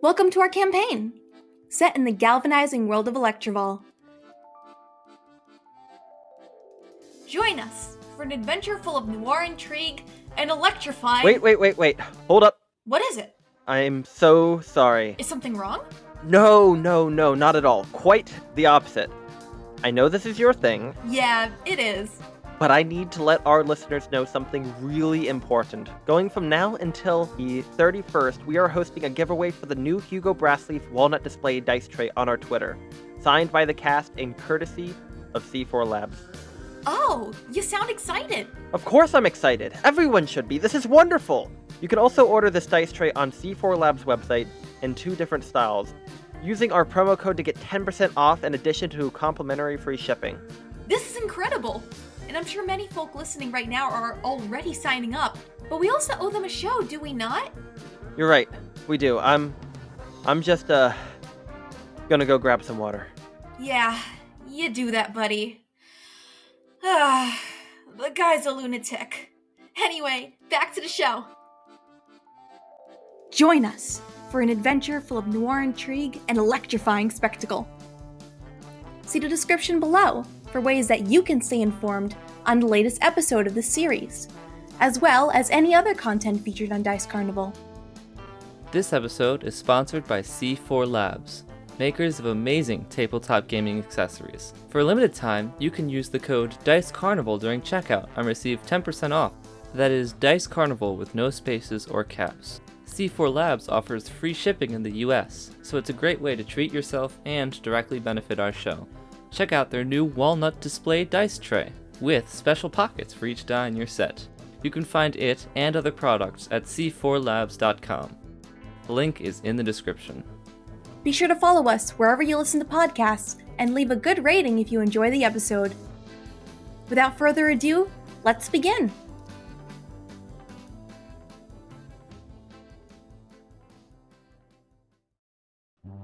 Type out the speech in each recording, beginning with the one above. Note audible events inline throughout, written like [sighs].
Welcome to our campaign, set in the galvanizing world of Electrival. Join us for an adventure full of noir intrigue and electrifying. Wait, wait, wait, wait. Hold up. What is it? I'm so sorry. Is something wrong? No, no, no, not at all. Quite the opposite. I know this is your thing, Yeah, it is. But I need to let our listeners know something really important. Going from now until the 31st, we are hosting a giveaway for the new Hugo Brassleaf Walnut Display dice tray on our Twitter, signed by the cast in courtesy of C4 Labs. Oh, you sound excited. Of course, I'm excited. Everyone should be. This is wonderful. You can also order this dice tray on C4 Labs website in two different styles, using our promo code to get 10% off in addition to complimentary free shipping. This is incredible. And I'm sure many folk listening right now are already signing up. But we also owe them a show, do we not? You're right. We do. I'm I'm just uh gonna go grab some water. Yeah, you do that, buddy. Ah, [sighs] the guy's a lunatic. Anyway, back to the show. Join us for an adventure full of noir intrigue and electrifying spectacle. See the description below for ways that you can stay informed on the latest episode of the series, as well as any other content featured on Dice Carnival. This episode is sponsored by C4 Labs, makers of amazing tabletop gaming accessories. For a limited time, you can use the code Dice Carnival during checkout and receive 10% off. That is Dice Carnival with no spaces or caps. C4 Labs offers free shipping in the US, so it's a great way to treat yourself and directly benefit our show. Check out their new walnut display dice tray with special pockets for each die in your set. You can find it and other products at c4labs.com. The link is in the description. Be sure to follow us wherever you listen to podcasts and leave a good rating if you enjoy the episode. Without further ado, let's begin.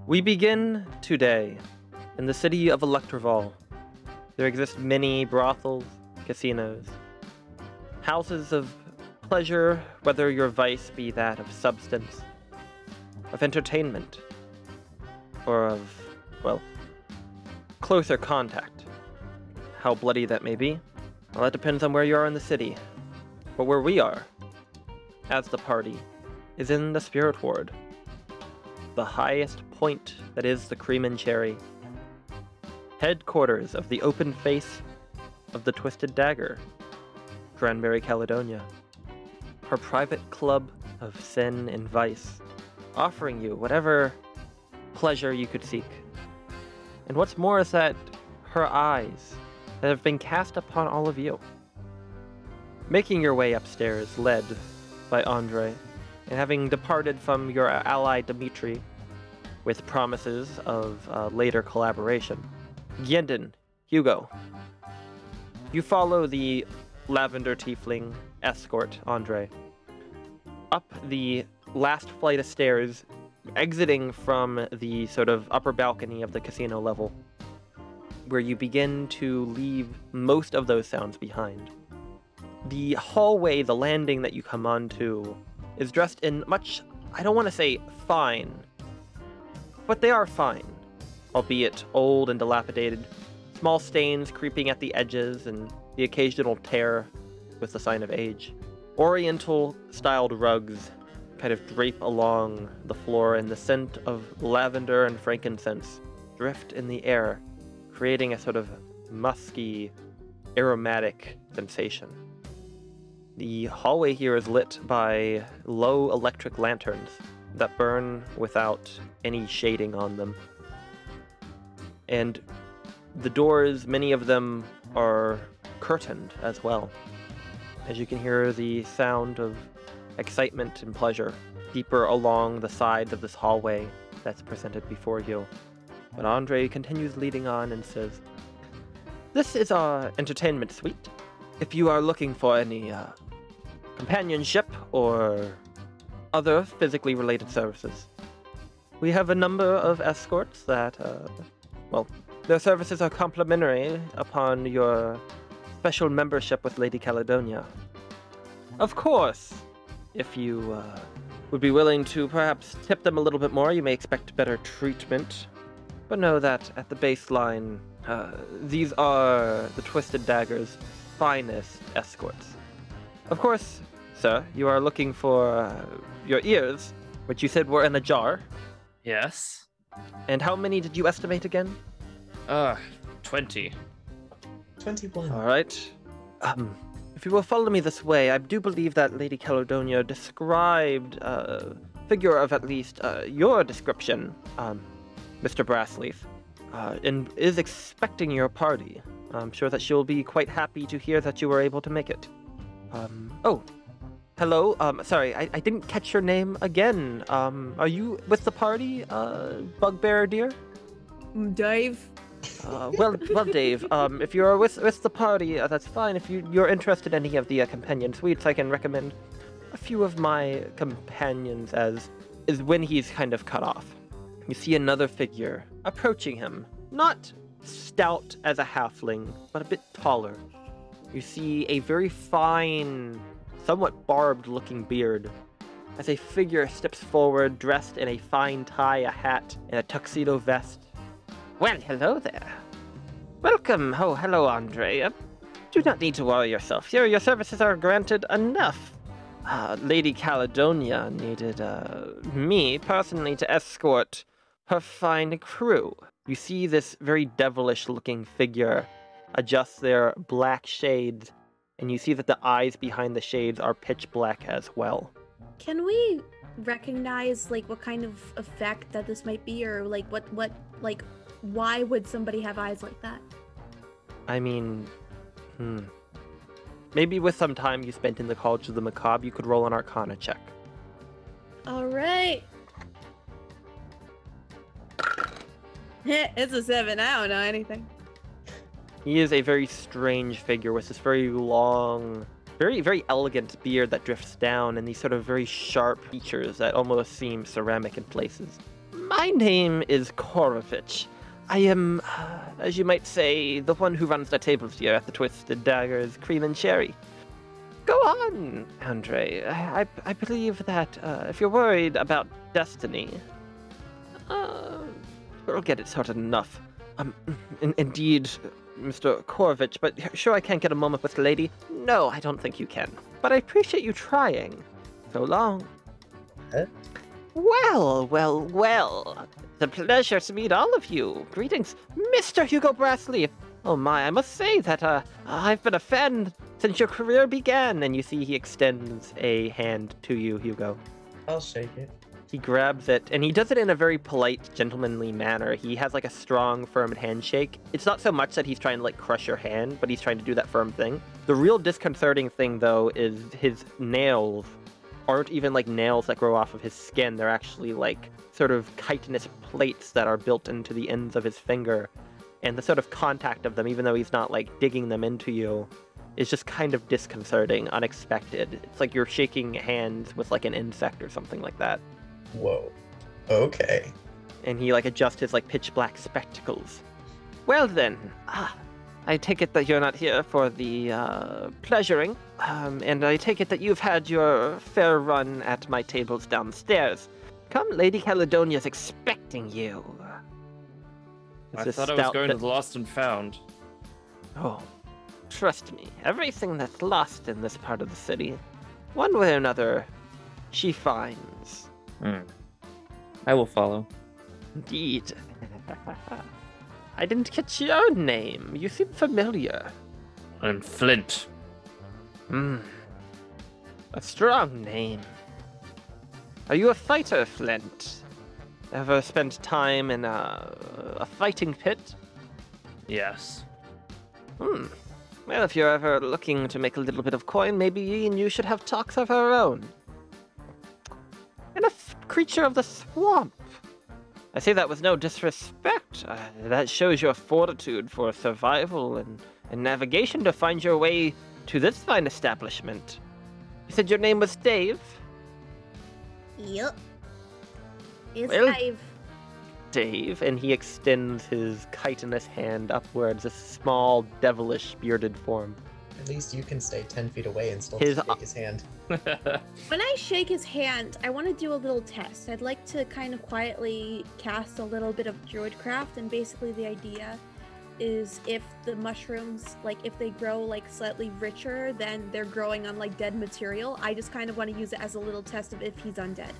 We begin today in the city of Electrival. There exist many brothels, casinos, houses of pleasure, whether your vice be that of substance, of entertainment, or of, well, closer contact. How bloody that may be, well, that depends on where you are in the city. But where we are, as the party, is in the Spirit Ward the highest point that is the Cream and Cherry. Headquarters of the open face of the Twisted Dagger, Cranberry, Caledonia. Her private club of sin and vice, offering you whatever pleasure you could seek. And what's more is that her eyes that have been cast upon all of you. Making your way upstairs, led by Andre, and having departed from your ally Dimitri with promises of uh, later collaboration. Yenden, Hugo, you follow the lavender tiefling escort, Andre, up the last flight of stairs, exiting from the sort of upper balcony of the casino level, where you begin to leave most of those sounds behind. The hallway, the landing that you come onto, is dressed in much, I don't want to say fine, but they are fine, albeit old and dilapidated, small stains creeping at the edges and the occasional tear with the sign of age. Oriental styled rugs kind of drape along the floor, and the scent of lavender and frankincense drift in the air, creating a sort of musky, aromatic sensation. The hallway here is lit by low electric lanterns that burn without any shading on them. And the doors, many of them are curtained as well. As you can hear the sound of excitement and pleasure deeper along the sides of this hallway that's presented before you. But Andre continues leading on and says, This is our entertainment suite. If you are looking for any uh, companionship or other physically related services, we have a number of escorts that, uh, well, their services are complimentary upon your special membership with Lady Caledonia. Of course, if you uh, would be willing to perhaps tip them a little bit more, you may expect better treatment. But know that at the baseline, uh, these are the Twisted Dagger's finest escorts. Of course, sir, you are looking for uh, your ears, which you said were in a jar. Yes. And how many did you estimate again? Uh, 20. 21. All right. Um, if you will follow me this way, I do believe that Lady Caledonia described a figure of at least uh, your description, um, Mr. Brassleaf, uh, and is expecting your party. I'm sure that she'll be quite happy to hear that you were able to make it. Um, oh, hello. Um, sorry, I, I didn't catch your name again. Um, are you with the party, uh, Bugbear dear? Dave. Uh, well, well, Dave. Um, if you're with with the party, uh, that's fine. If you you're interested in any of the uh, companion suites, I can recommend a few of my companions. As is when he's kind of cut off. You see another figure approaching him, not stout as a halfling, but a bit taller. You see a very fine, somewhat barbed-looking beard. As a figure steps forward, dressed in a fine tie, a hat, and a tuxedo vest. Well, hello there. Welcome. Oh, hello, Andre. Uh, do not need to worry yourself. Your, your services are granted enough. Uh, Lady Caledonia needed uh, me personally to escort her fine crew. You see this very devilish looking figure adjust their black shades, and you see that the eyes behind the shades are pitch black as well. Can we recognize like what kind of effect that this might be, or like what what like why would somebody have eyes like that? I mean, hmm. Maybe with some time you spent in the College of the Macabre, you could roll an Arcana check. All right. [laughs] it's a seven. I don't know anything. He is a very strange figure with this very long, very, very elegant beard that drifts down and these sort of very sharp features that almost seem ceramic in places. My name is Korovich. I am, uh, as you might say, the one who runs the tables here at the Twisted Daggers Cream and Cherry. Go on, Andre. I, I, I believe that uh, if you're worried about destiny, uh, we'll get it sorted enough. Um, in, indeed, Mr. Korovich, but sure I can't get a moment with the lady? No, I don't think you can. But I appreciate you trying. So long. Huh? Well, well, well. It's a pleasure to meet all of you. Greetings, Mr. Hugo Brassleaf. Oh my, I must say that uh, I've been a fan since your career began. And you see he extends a hand to you, Hugo. I'll shake it. He grabs it, and he does it in a very polite, gentlemanly manner. He has like a strong, firm handshake. It's not so much that he's trying to like crush your hand, but he's trying to do that firm thing. The real disconcerting thing, though, is his nails aren't even like nails that grow off of his skin. They're actually like sort of chitinous plates that are built into the ends of his finger. And the sort of contact of them, even though he's not like digging them into you, is just kind of disconcerting, unexpected. It's like you're shaking hands with like an insect or something like that. Whoa. Okay. and he like adjusts his like pitch black spectacles. Well then, ah, I take it that you're not here for the uh, pleasuring, um, and I take it that you've had your fair run at my tables downstairs. Come, Lady Caledonia's expecting you. It's I a thought I was going bit- to the Lost and Found. Oh, trust me, everything that's lost in this part of the city, one way or another, she finds. Hmm. I will follow. Indeed. [laughs] I didn't catch your name. You seem familiar. I'm Flint. Hmm. A strong name. Are you a fighter, Flint? Ever spent time in a, a fighting pit? Yes. Hmm. Well, if you're ever looking to make a little bit of coin, maybe you and you should have talks of her own. And a f- creature of the swamp. I say that with no disrespect. Uh, that shows your fortitude for survival and, and navigation to find your way to this fine establishment. You said your name was Dave? Yep. It's Well- Dave. Dave, and he extends his chitinous hand upwards, a small, devilish, bearded form. At least you can stay 10 feet away and still His- shake his hand. [laughs] When I shake his hand, I want to do a little test. I'd like to kind of quietly cast a little bit of druidcraft, and basically the idea is if the mushrooms, like if they grow like slightly richer, then they're growing on like dead material. I just kind of want to use it as a little test of if he's undead.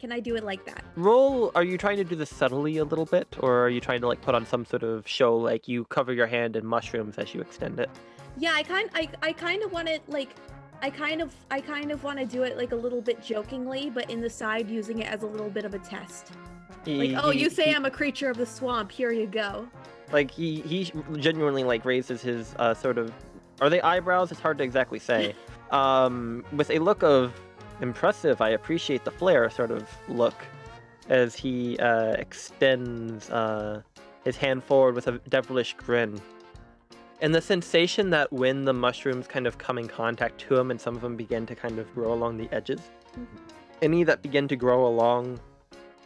Can I do it like that? Roll. Are you trying to do this subtly a little bit, or are you trying to like put on some sort of show, like you cover your hand in mushrooms as you extend it? Yeah, I kind I, I kind of want it like I kind of I kind of want to do it like a little bit jokingly, but in the side using it as a little bit of a test. Like, He- oh, he- you say he- I'm a creature of the swamp. Here you go. like he he genuinely like raises his uh, sort of are they eyebrows? It's hard to exactly say. [laughs] um, with a look of impressive, I appreciate the flair sort of look as he uh, extends uh, his hand forward with a devilish grin. And the sensation that when the mushrooms kind of come in contact to him and some of them begin to kind of grow along the edges, any that begin to grow along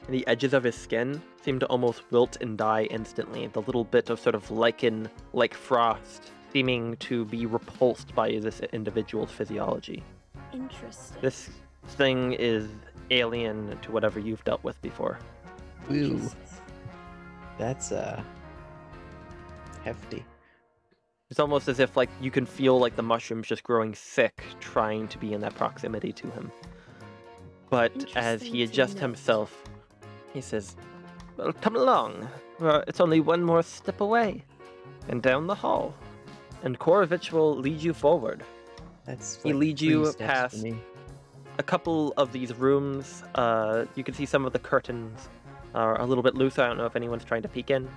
the edges of his skin seem to almost wilt and die instantly, the little bit of sort of lichen like frost seeming to be repulsed by this individual's physiology. Interesting. This thing is alien to whatever you've dealt with before. Ooh, Interesting. that's uh hefty. It's almost as if like you can feel like the mushrooms just growing thick, trying to be in that proximity to him. But as he adjusts himself, he says, "Well, come along. Uh, it's only one more step away, and down the hall, and Korovich will lead you forward." That's He leads you past- me. a couple of these rooms. Uh, you can see some of the curtains are a little bit loose. I don't know if anyone's trying to peek in.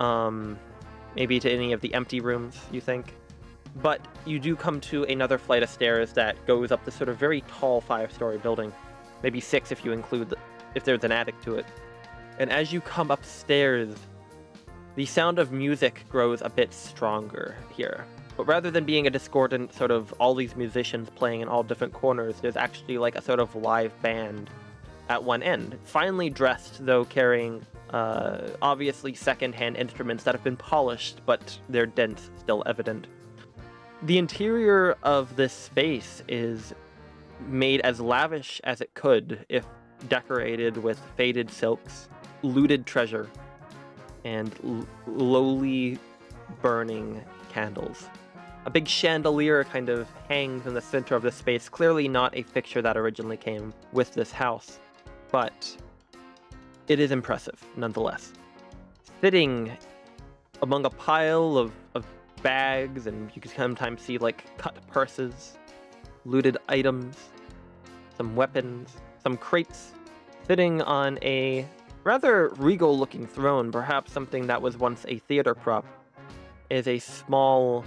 Um, maybe to any of the empty rooms, you think. But you do come to another flight of stairs that goes up this sort of very tall five-story building, maybe six if you include if there's an attic to it. And as you come upstairs, the sound of music grows a bit stronger here. But rather than being a discordant sort of all these musicians playing in all different corners, there's actually like a sort of live band at one end. Finely dressed, though carrying uh, obviously second-hand instruments that have been polished, but their dents still evident. The interior of this space is made as lavish as it could if decorated with faded silks, looted treasure, and l- lowly burning candles. A big chandelier kind of hangs in the center of the space, clearly not a fixture that originally came with this house, but it is impressive nonetheless. Sitting among a pile of, of bags, and you can sometimes see like cut purses, looted items, some weapons, some crates, sitting on a rather regal looking throne, perhaps something that was once a theater prop, is a small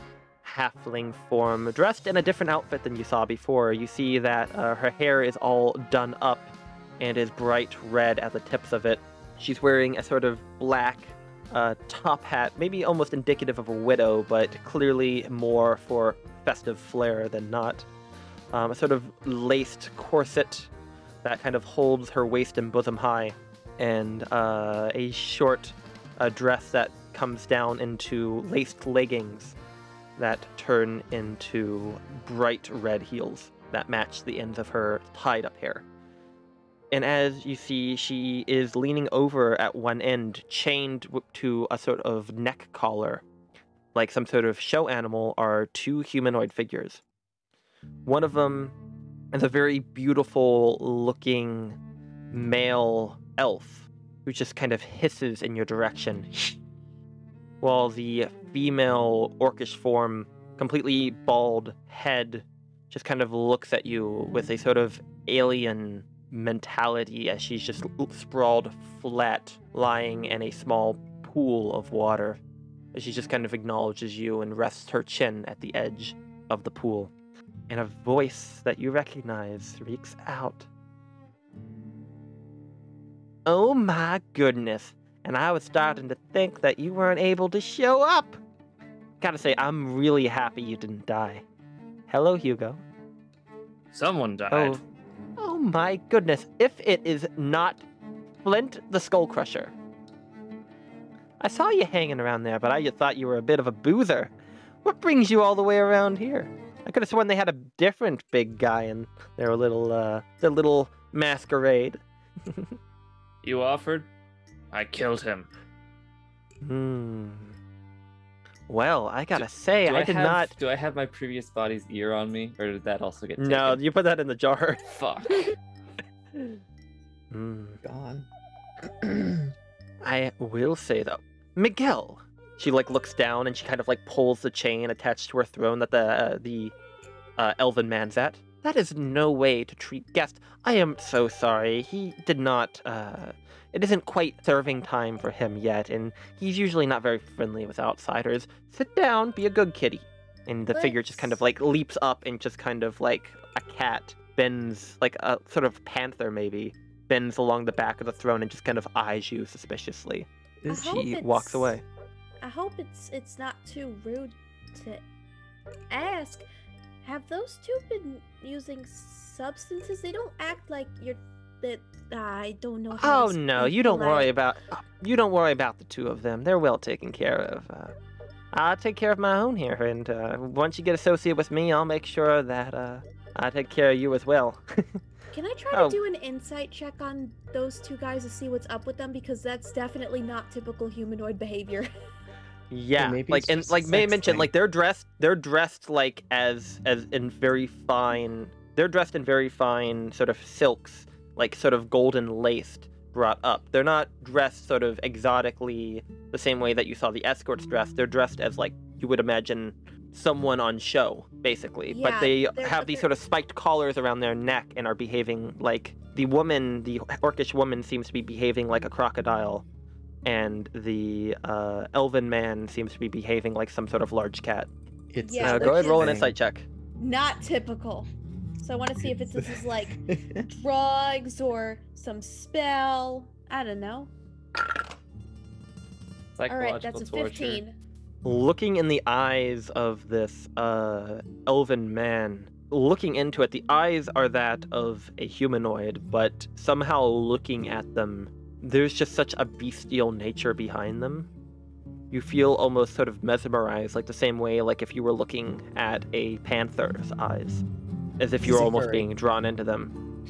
halfling form dressed in a different outfit than you saw before. You see that uh, her hair is all done up and is bright red at the tips of it. She's wearing a sort of black uh, top hat, maybe almost indicative of a widow, but clearly more for festive flair than not. Um, a sort of laced corset that kind of holds her waist and bosom high, and uh, a short uh, dress that comes down into laced leggings that turn into bright red heels that match the ends of her tied up hair. And as you see, she is leaning over at one end, chained to a sort of neck collar, like some sort of show animal, are two humanoid figures. One of them is a very beautiful looking male elf who just kind of hisses in your direction [laughs] while the female orcish form, completely bald head, just kind of looks at you with a sort of alien mentality as she's just sprawled flat, lying in a small pool of water. As she just kind of acknowledges you and rests her chin at the edge of the pool. And a voice that you recognize reeks out. Oh my goodness and I was starting to think that you weren't able to show up. Gotta say, I'm really happy you didn't die. Hello, Hugo. Someone oh, died. Oh, oh my goodness! If it is not Flint the Skull Crusher, I saw you hanging around there, but I thought you were a bit of a boozer. What brings you all the way around here? I could have sworn they had a different big guy in their little uh their little masquerade. [laughs] You offered? I killed him. Hmm. Well, I gotta say, Do I, I, did have, not. Do I have my previous body's ear on me, or did that also get No, you put that in the jar. [laughs] Fuck. Hmm. Gone. [clears throat] I will say though, Miguel. She like looks down and she kind of like pulls the chain attached to her throne that the uh, the uh, elven man's at. That is no way to treat guests. I am so sorry. He did not. Uh, it isn't quite serving time for him yet, and he's usually not very friendly with outsiders. Sit down, be a good kitty. And the figure just kind of like leaps up and just kind of like a cat bends, like a sort of panther maybe, bends along the back of the throne and just kind of eyes you suspiciously. I As she walks away. I hope it's it's not too rude to ask. Have those two been using substances? They don't act like you're that I don't know. How Oh no, you don't worry about you don't worry about the two of them. They're well taken care of. Uh, I'll take care of my own here, and uh, once you get associated with me, I'll make sure that uh, I take care of you as well. [laughs] Can I try Oh. to do an insight check on those two guys to see what's up with them? Because that's definitely not typical humanoid behavior. [laughs] yeah, maybe like and like May mentioned, thing. like they're dressed they're dressed like as as in very fine. They're dressed in very fine sort of silks, like sort of golden laced, brought up. They're not dressed sort of exotically the same way that you saw the escorts dressed. They're dressed as like you would imagine someone on show, basically. but Yeah, they they're- have these sort of spiked collars around their neck and are behaving like the woman, the orcish woman, seems to be behaving like a crocodile, and the uh, elven man seems to be behaving like some sort of large cat. It's Yeah, uh, go ahead, roll an insight check. not typical. So I want to see if it's this is like [laughs] drugs or some spell. I don't know. All Psychological right, that's a torture. 15. looking in the eyes of this uh, elven man, looking into it, the eyes are that of a humanoid, but somehow looking at them, there's just such a bestial nature behind them. You feel almost sort of mesmerized, like the same way, like if you were looking at a panther's eyes, as if you're were almost furry. being drawn into them.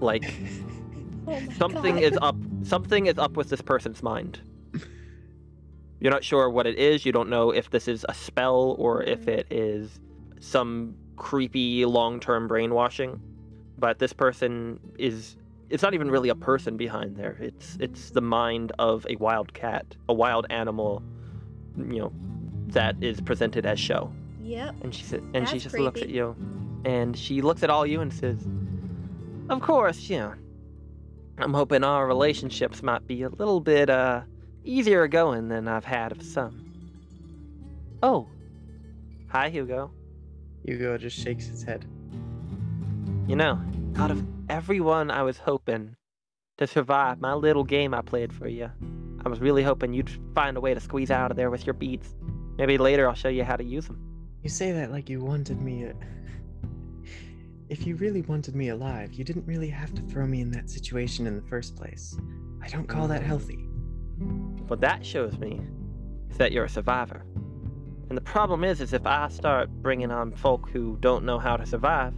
Like [laughs] Oh something God. is up something is up with this person's mind [laughs] you're not sure what it is you don't know if this is a spell or if Mhm. it is some creepy long-term brainwashing but this person is it's not even really a person behind there it's it's the mind of a wild cat a wild animal you know that is presented as show Yep. and she said, and she That's just looks at you, and she looks at all you and says, "Of course, yeah. I'm hoping our relationships might be a little bit uh easier going than I've had of some." Oh, hi Hugo. Hugo just shakes his head. You know, out of everyone I was hoping to survive my little game I played for you, I was really hoping you'd find a way to squeeze out of there with your beads. Maybe later I'll show you how to use them. You say that like you wanted me. If you really wanted me alive, you didn't really have to throw me in that situation in the first place. I don't call that healthy. What that shows me is that you're a survivor. And the problem is, is if I start bringing on folk who don't know how to survive,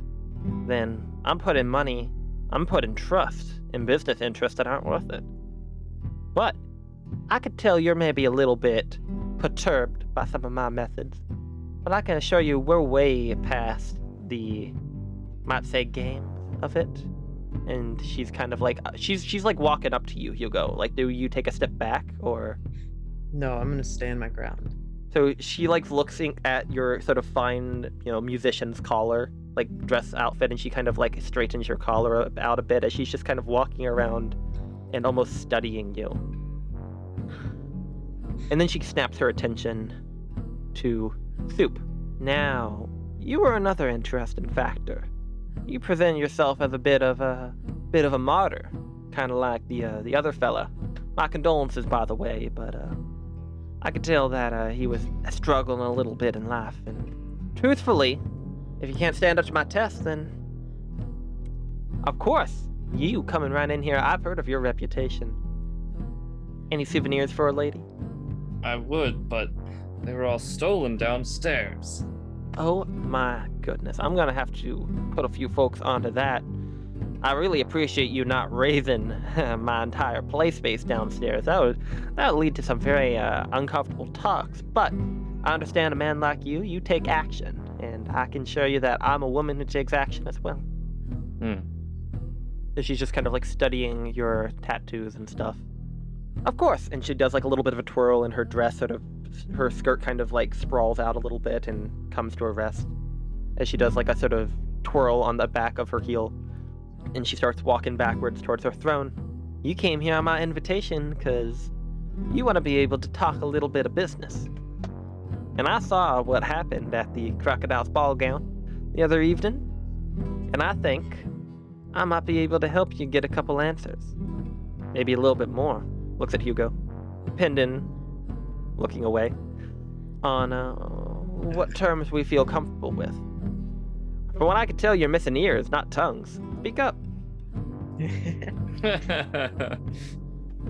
then I'm putting money, I'm putting trust in business interests that aren't worth it. But I could tell you're maybe a little bit perturbed by some of my methods. But I can assure you we're way past the, might say, game of it. And she's kind of like, uh, she's she's like walking up to you, Hugo. Like, do you take a step back or? No, I'm gonna stand my ground. So she like looks in- at your sort of fine, you know, musician's collar, like dress outfit, and she kind of like straightens your collar out a bit as she's just kind of walking around and almost studying you. And then she snaps her attention to Soup. Now, you are another interesting factor. You present yourself as a bit of a bit of a martyr, kind of like the uh, the other fella. My condolences, by the way, but uh, I could tell that uh, he was struggling a little bit in life. And truthfully, if you can't stand up to my test, then of course, you coming right in here, I've heard of your reputation. Any souvenirs for a lady? I would, but They were all stolen downstairs. Oh my goodness. I'm gonna have to put a few folks onto that. I really appreciate you not razing [laughs] my entire play space downstairs. That would that would lead to some very uh, uncomfortable talks. But I understand a man like you, you take action, and I can show you that I'm a woman who takes action as well. Hmm. So she's just kind of like studying your tattoos and stuff. Of course, and she does like a little bit of a twirl in her dress, sort of her skirt kind of like sprawls out a little bit and comes to a rest as she does like a sort of twirl on the back of her heel. And she starts walking backwards towards her throne. You came here on my invitation because you want to be able to talk a little bit of business. And I saw what happened at the Crocodile's Ball Gown the other evening, and I think I might be able to help you get a couple answers. Maybe a little bit more. Looks at Hugo, depending, looking away, on uh, what terms we feel comfortable with. From what I can tell, you're missing ears, not tongues. Speak up. [laughs] we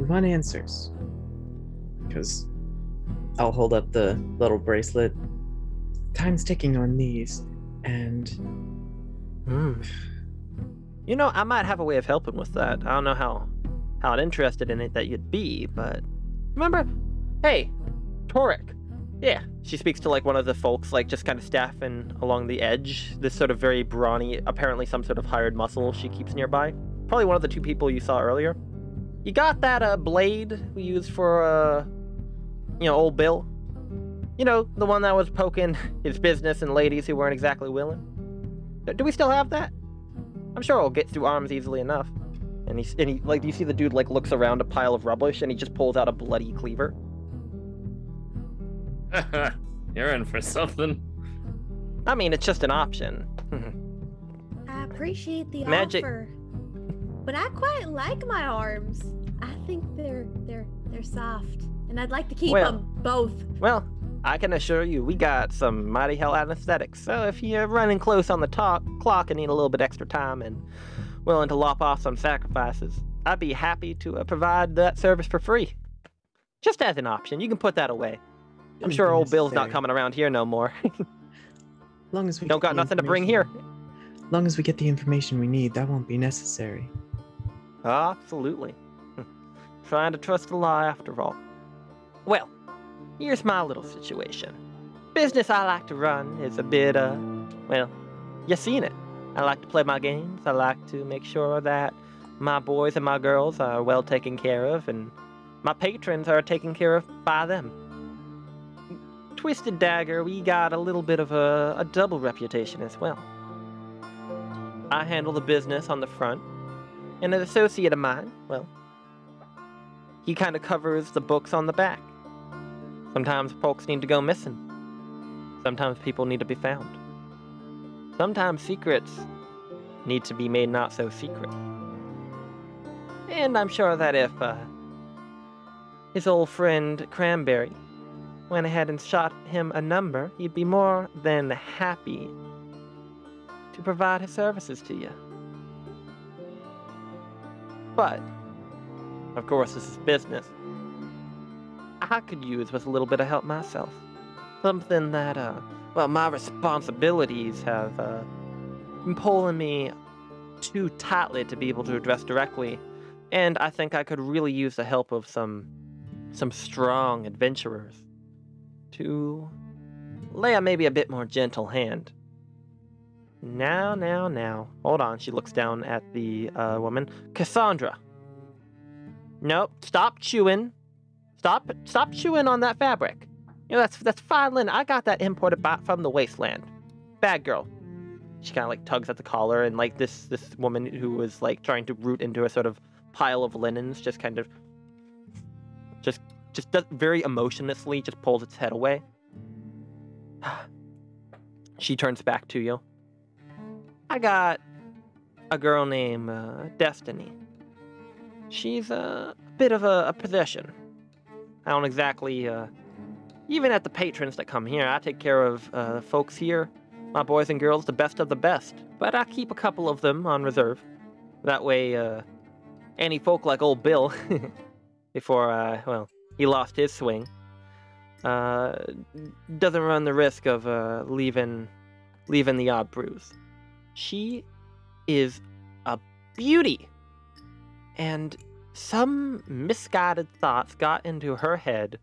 want answers. Because I'll hold up the little bracelet. Time's ticking on these, and Hmm. You know, I might have a way of helping with that. I don't know how how interested in it that you'd be, but remember, hey, Torek. Yeah, she speaks to like one of the folks, like just kind of staffing along the edge. This sort of very brawny, apparently some sort of hired muscle she keeps nearby. Probably one of the two people you saw earlier. You got that uh, blade we used for, uh, you know, old Bill. You know, the one that was poking [laughs] his business and ladies who weren't exactly willing. Do we still have that? I'm sure it'll get through arms easily enough. And he's and he like do you see the dude like looks around a pile of rubbish and he just pulls out a bloody cleaver? [laughs] You're in for something. I mean, it's just an option. I appreciate the Magic- offer, but I quite like my arms. I think they're they're they're soft, and I'd like to keep Well- them both. well, I can assure you, we got some mighty hell anesthetics. So if you're running close on the talk, clock and need a little bit extra time and willing to lop off some sacrifices, I'd be happy to uh, provide that service for free. Just as an option, you can put that away. I'm sure old Bill's not coming around here no more. [laughs] long as we Don't got nothing to bring here. Long as we get the information we need, that won't be necessary. Absolutely. [laughs] Trying to trust the law after all. Well, here's my little situation. Business I like to run is a bit, uh, well, you seen it. I like to play my games. I like to make sure that my boys and my girls are well taken care of, and my patrons are taken care of by them. Twisted Dagger, we got a little bit of a, a double reputation as well. I handle the business on the front, and an associate of mine, well, he kind of covers the books on the back. Sometimes folks need to go missing. Sometimes people need to be found. Sometimes secrets need to be made not so secret. And I'm sure that if uh, his old friend Cranberry went ahead and shot him a number, he'd be more than happy to provide his services to you. But, of course, this is business. I could use with a little bit of help myself. Something that, uh, well, my responsibilities have, uh, been pulling me too tightly to be able to address directly. And I think I could really use the help of some, some strong adventurers to lay a maybe a bit more gentle hand. Now, now, now. Hold on. She looks down at the uh, woman. Cassandra. Nope. Stop chewing. Stop. Stop chewing on that fabric. You know that's that's fine linen. I got that imported back from the wasteland. Bad girl. She kind of like tugs at the collar, and like this this woman who was like trying to root into a sort of pile of linens, just kind of, just just does, very emotionlessly, just pulls its head away. [sighs] she turns back to you. I got a girl named uh, Destiny. She's a bit of a, a possession. I don't exactly, uh, even at the patrons that come here, I take care of uh, folks here, my boys and girls, the best of the best. But I keep a couple of them on reserve. That way, uh, any folk like old Bill, [laughs] before, uh, well, he lost his swing, uh, doesn't run the risk of uh, leaving leaving the odd bruise. She is a beauty, and some misguided thoughts got into her head.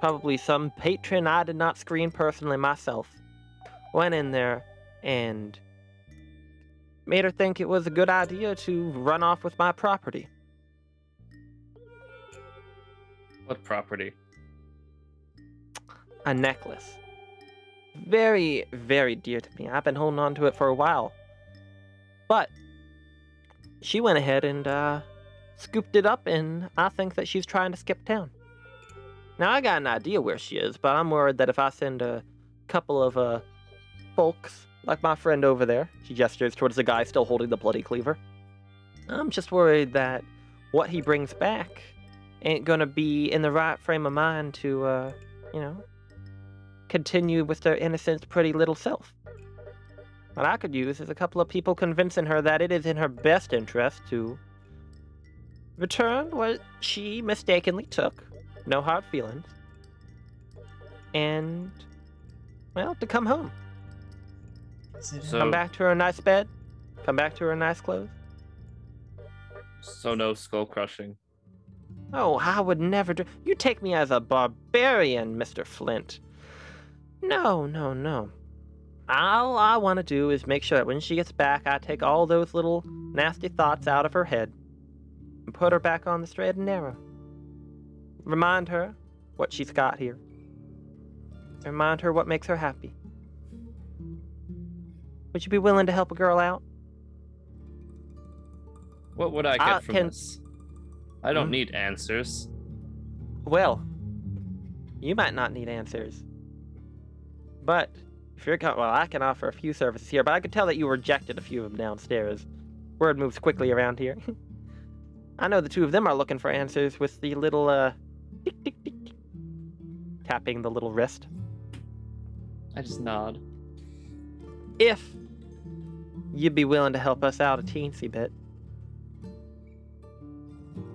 Probably some patron I did not screen personally myself went in there and made her think it was a good idea to run off with my property. What property? a necklace. Very, very dear to me. I've been holding on to it for a while. But she went ahead and uh, scooped it up, and I think that she's trying to skip town. Now, I got an idea where she is, but I'm worried that if I send a couple of uh, folks, like my friend over there, she gestures towards the guy still holding the bloody cleaver, I'm just worried that what he brings back ain't gonna be in the right frame of mind to, uh, you know, continue with their innocent, pretty little self. What I could use is a couple of people convincing her that it is in her best interest to return what she mistakenly took, no hard feelings, and, well, to come home. So- Come back to her nice bed, come back to her nice clothes. So no skull crushing. Oh, I would never do. You take me as a barbarian, Mr. Flint. No, no, no. All I want to do is make sure that when she gets back, I take all those little nasty thoughts out of her head and put her back on the straight and narrow. Remind her what she's got here. Remind her what makes her happy. Would you be willing to help a girl out? What would I get I from can- this? I don't Hmm? need answers. Well, you might not need answers. But if you're co- well, I can offer a few services here, but I could tell that you rejected a few of them downstairs. Word moves quickly around here. [laughs] I know the two of them are looking for answers with the little uh tick, tick, tick, tapping the little wrist. I just nod. If you'd be willing to help us out a teensy bit,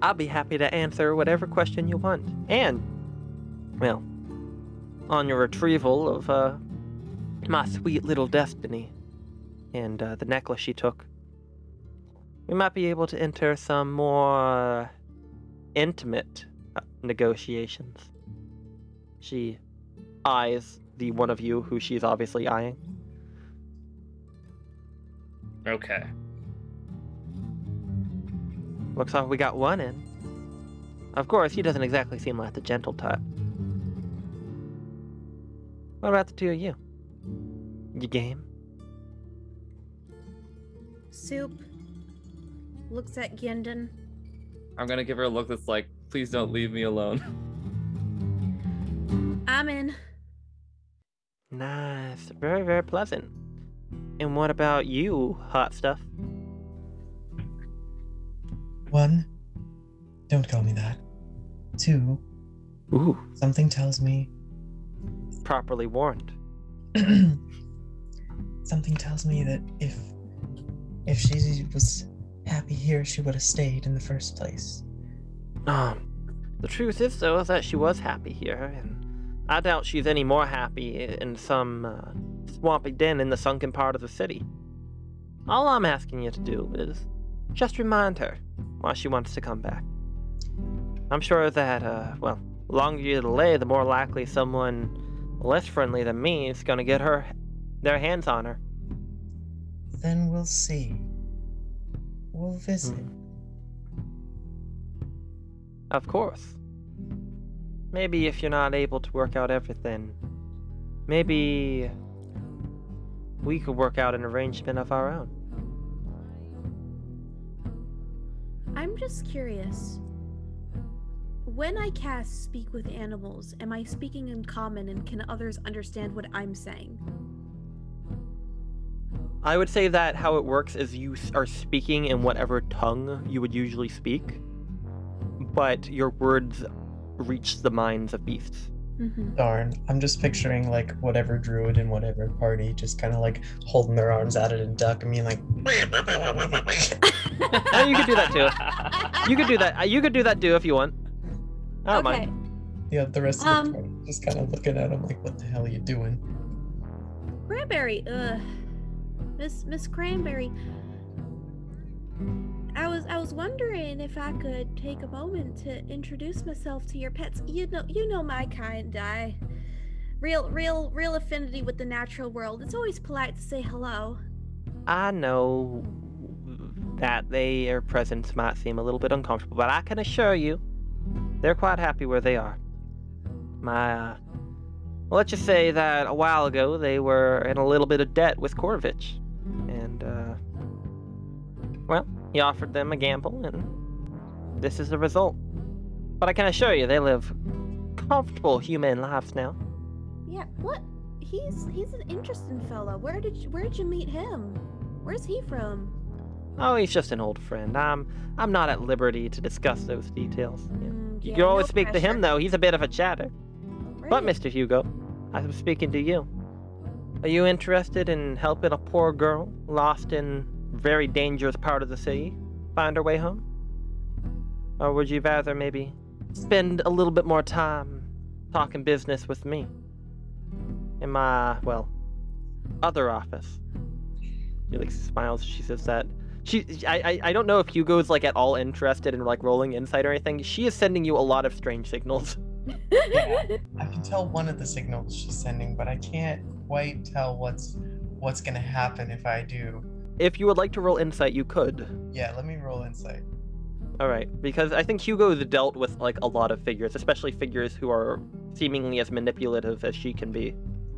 I'll be happy to answer whatever question you want. And, well, on your retrieval of uh, my sweet little destiny and uh, the necklace she took, we might be able to enter some more intimate uh, negotiations. She eyes the one of you who she's obviously eyeing. Okay. Looks like we got one in. Of course, he doesn't exactly seem like the gentle type. What about the two of you? You game? Soup looks at Gendon. I'm gonna give her a look that's like, please don't leave me alone. I'm in. Nice. Very, very pleasant. And what about you, hot stuff? One, don't call me that. Two, Ooh. something tells me. Properly warned. [clears throat] something tells me that if if she was happy here, she would have stayed in the first place. Um, the truth is, though, is that she was happy here, and I doubt she's any more happy in some uh, swampy den in the sunken part of the city. All I'm asking you to do is just remind her why she wants to come back. I'm sure that, uh, well, the longer you delay, the more likely someone less friendly than me is going to get her their hands on her. Then we'll see. We'll visit. Of course. Maybe if you're not able to work out everything, maybe we could work out an arrangement of our own. I'm just curious. When I cast Speak with Animals, am I speaking in common and can others understand what I'm saying? I would say that how it works is you are speaking in whatever tongue you would usually speak, but your words reach the minds of beasts. Mm-hmm. Darn, I'm just picturing like whatever druid in whatever party just kind of like holding their arms out at a duck and being like. [laughs] Oh, you could do that too. You could do that. You could do that too if you want. I don't okay. mind. Yeah, the rest of Um, the party. Just kind of looking at him like, what the hell are you doing? Cranberry, uh, Miss Miss Cranberry. I was I was wondering if I could take a moment to introduce myself to your pets. You know you know my kind. I real real real affinity with the natural world. It's always polite to say hello. I know that their presence might seem a little bit uncomfortable, but I can assure you, they're quite happy where they are. My, uh, well, let's just say that a while ago they were in a little bit of debt with Korovich, and uh, well, he offered them a gamble, and this is the result. But I can assure you, they live comfortable human lives now. Yeah, what? He's he's an interesting fellow. Where did you, where did you meet him? Where's he from? Oh, he's just an old friend. I'm I'm not at liberty to discuss those details. Yeah. Mm, You can always no speak to him, though. He's a bit of a chatter. But, Mr. Hugo, I'm speaking to you. Are you interested in helping a poor girl lost in very dangerous part of the city find our way home? Or would you rather maybe spend a little bit more time talking business with me? In my, well, other office. Felix smiles. She says that. She, I, I, don't know if Hugo's like at all interested in like rolling insight or anything. She is sending you a lot of strange signals. Yeah. [laughs] [laughs] I can tell one of the signals she's sending, but I can't quite tell what's what's gonna happen if I do. If you would like to roll insight, you could. Yeah, let me roll insight. All right, because I think Hugo's dealt with like a lot of figures, especially figures who are seemingly as manipulative as she can be.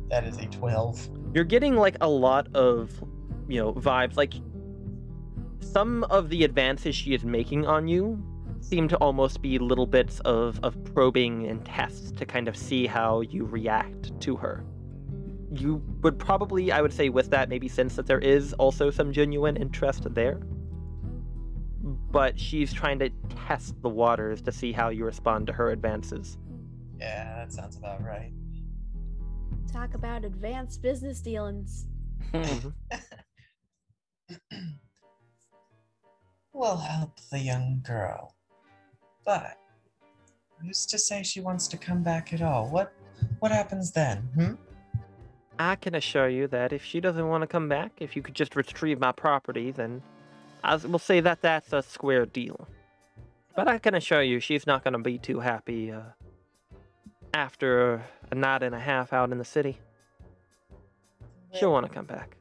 That is a twelve. You're getting like a lot of, you know, vibes. Like some of the advances she is making on you seem to almost be little bits of of probing and tests to kind of see how you react to her. You would probably, I would say, with that, maybe sense that there is also some genuine interest there. But she's trying to test the waters to see how you respond to her advances. Yeah, that sounds about right. Talk about advanced business dealings. Mhm. [laughs] We'll help the young girl. But who's to say she wants to come back at all? What what happens then? Hmm? I can assure you that if she doesn't want to come back, if you could just retrieve my property, then I will say that that's a square deal. But I can assure you she's not going to be too happy uh, after a night and a half out in the city. She'll want to come back.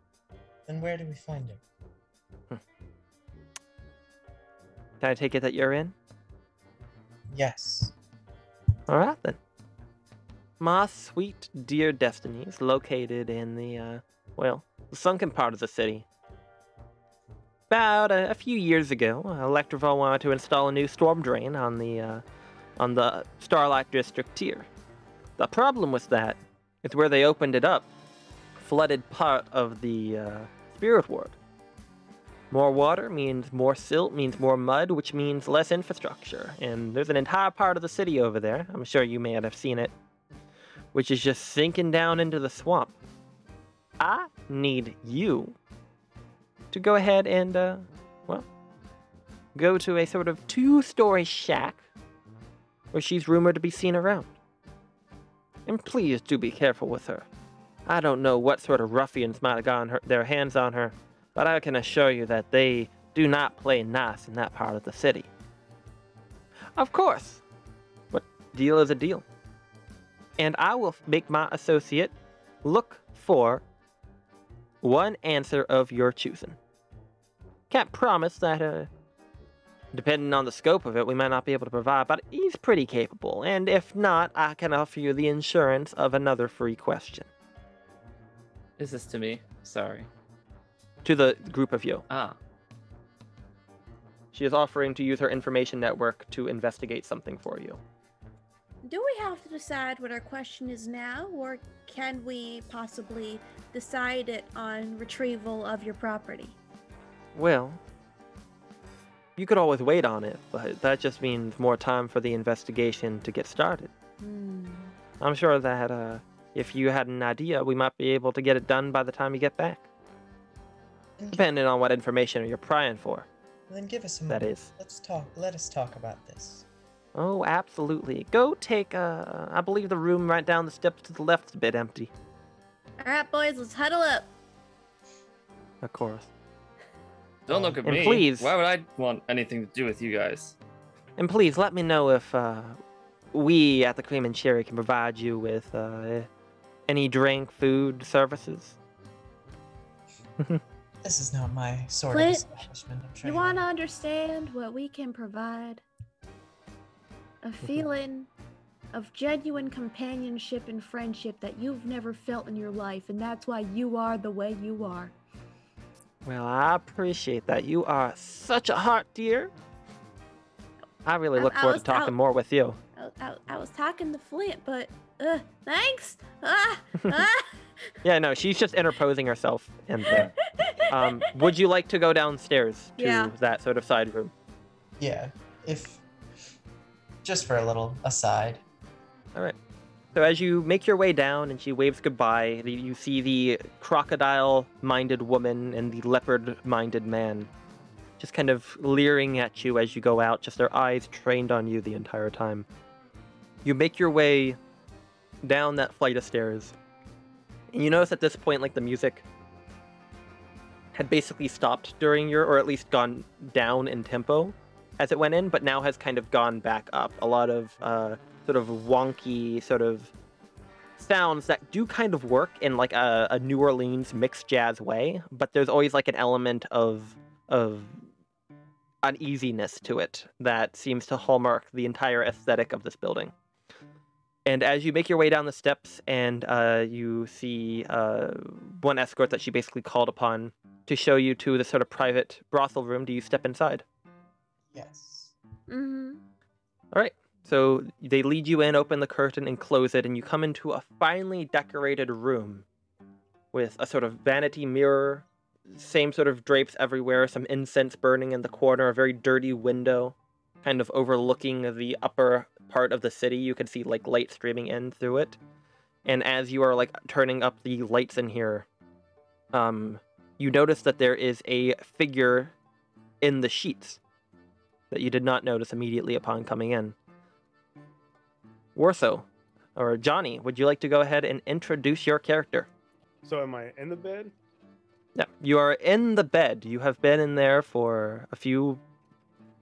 Then where do we find her? Can I take it that you're in? Yes. All right then. My sweet dear destiny is located in the, uh, well, the sunken part of the city. About a, a few years ago, Electrival wanted to install a new storm drain on the, uh, on the Starlight District tier. The problem with that is where they opened it up, flooded part of the uh, Spirit Ward. More water means more silt, means more mud, which means less infrastructure. And there's an entire part of the city over there, I'm sure you may have seen it, which is just sinking down into the swamp. I need you to go ahead and, uh, well, go to a sort of two story shack where she's rumored to be seen around. And please do be careful with her. I don't know what sort of ruffians might have gotten her, their hands on her, but I can assure you that they do not play nice in that part of the city. Of course, but deal is a deal. And I will make my associate look for one answer of your choosing. Can't promise that, uh, depending on the scope of it, we might not be able to provide, but he's pretty capable. And if not, I can offer you the insurance of another free question Is this to me? Sorry. to the group of you. Ah, She is offering to use her information network to investigate something for you. Do we have to decide what our question is now, or can we possibly decide it on retrieval of your property? Well, you could always wait on it, but that just means more time for the investigation to get started. Hmm. I'm sure that uh, if you had an idea, we might be able to get it done by the time you get back, Then, depending on what information you're prying for. then give us a That moment. is. Let's talk. Let us talk about this. Oh, absolutely. Go take, uh, I believe the room right down the steps to the left's a bit empty. All right, boys, let's huddle up. Of course. Don't look at And me. please- Why would I want anything to do with you guys? And please let me know if uh, we at the Cream and Cherry can provide you with uh, any drink, food, services. [laughs] This is not my sort Clint, of establishment. I'm sure You want to understand what we can provide? A feeling of genuine companionship and friendship that you've never felt in your life, and that's why you are the way you are. Well, I appreciate that. You are such a heart, dear. I really look I forward was- to talking I- more with you. I, I, I was talking to Flint, but uh, thanks. Ah, [laughs] ah. Yeah, no, she's just interposing herself in there. Um, would you like to go downstairs to Yeah. that sort of side room? Yeah, if just for a little aside. All right. So as you make your way down and she waves goodbye, you see the crocodile-minded woman and the leopard-minded man just kind of leering at you as you go out, just their eyes trained on you the entire time. You make your way down that flight of stairs. And you notice at this point like the music had basically stopped during your or at least gone down in tempo as it went in, but now has kind of gone back up. A lot of uh sort of wonky sort of sounds that do kind of work in like a, a New Orleans mixed jazz way, but there's always like an element of of uneasiness to it that seems to hallmark the entire aesthetic of this building. And as you make your way down the steps and uh, you see uh, one escort that she basically called upon to show you to the sort of private brothel room, do you step inside? Yes. hmm All right. So they lead you in, open the curtain, and close it, and you come into a finely decorated room with a sort of vanity mirror, same sort of drapes everywhere, some incense burning in the corner, a very dirty window, kind of overlooking the upper part of the city. You can see like light streaming in through it. And as you are like turning up the lights in here, um, you notice that there is a figure in the sheets that you did not notice immediately upon coming in. Warso, or Johnny, would you like to go ahead and introduce your character? So am I in the bed? Yeah, you are in the bed. You have been in there for a few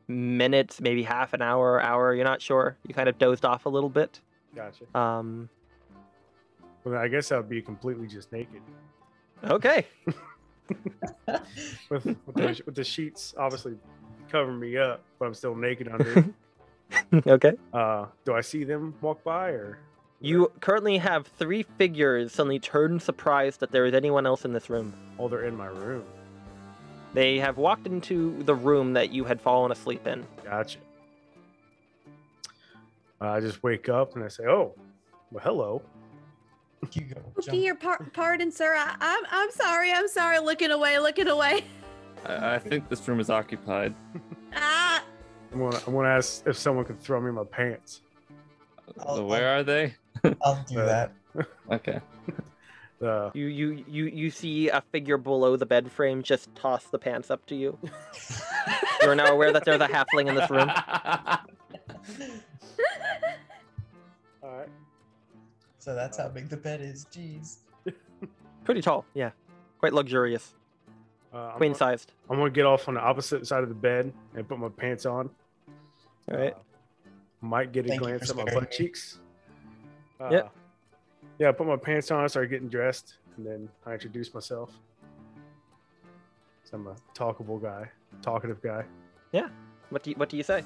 minutes, maybe half an hour, hour. You're not sure. You kind of dozed off a little bit. Gotcha. Um, Well, I guess I'll be completely just naked okay. [laughs] with with the, with the sheets obviously covering me up, but I'm still naked under. [laughs] okay. uh, do I see them walk by or? You currently have three figures suddenly turn surprised that there is anyone else in this room. Oh, they're in my room. They have walked into the room that you had fallen asleep in. Gotcha. Uh, I just wake up and I say, "Oh, well, hello." You go. Okay, jump. your par- pardon, sir. I- I'm I'm sorry. I'm sorry. Looking away. Looking away. [laughs] I, I think this room is occupied. Ah. I'm gonna I'm gonna ask if someone could throw me my pants. I'll- Where are they? I'll do Uh, that. [laughs] Okay. Uh, You you you you see a figure below the bed frame just toss the pants up to you. [laughs] You are now aware that there's a halfling in this room. [laughs] all right. So that's how big the bed is. Jeez. Pretty tall, yeah. Quite luxurious. Uh, I'm Queen gonna- sized. I'm gonna get off on the opposite side of the bed and put my pants on. Alright. Uh, might get a Thank glance at my butt me. cheeks. Uh, Yep. Yeah, I put my pants on, I start getting dressed, and then I introduce myself. So I'm a talkable guy, talkative guy. Yeah. What do you, what do you say?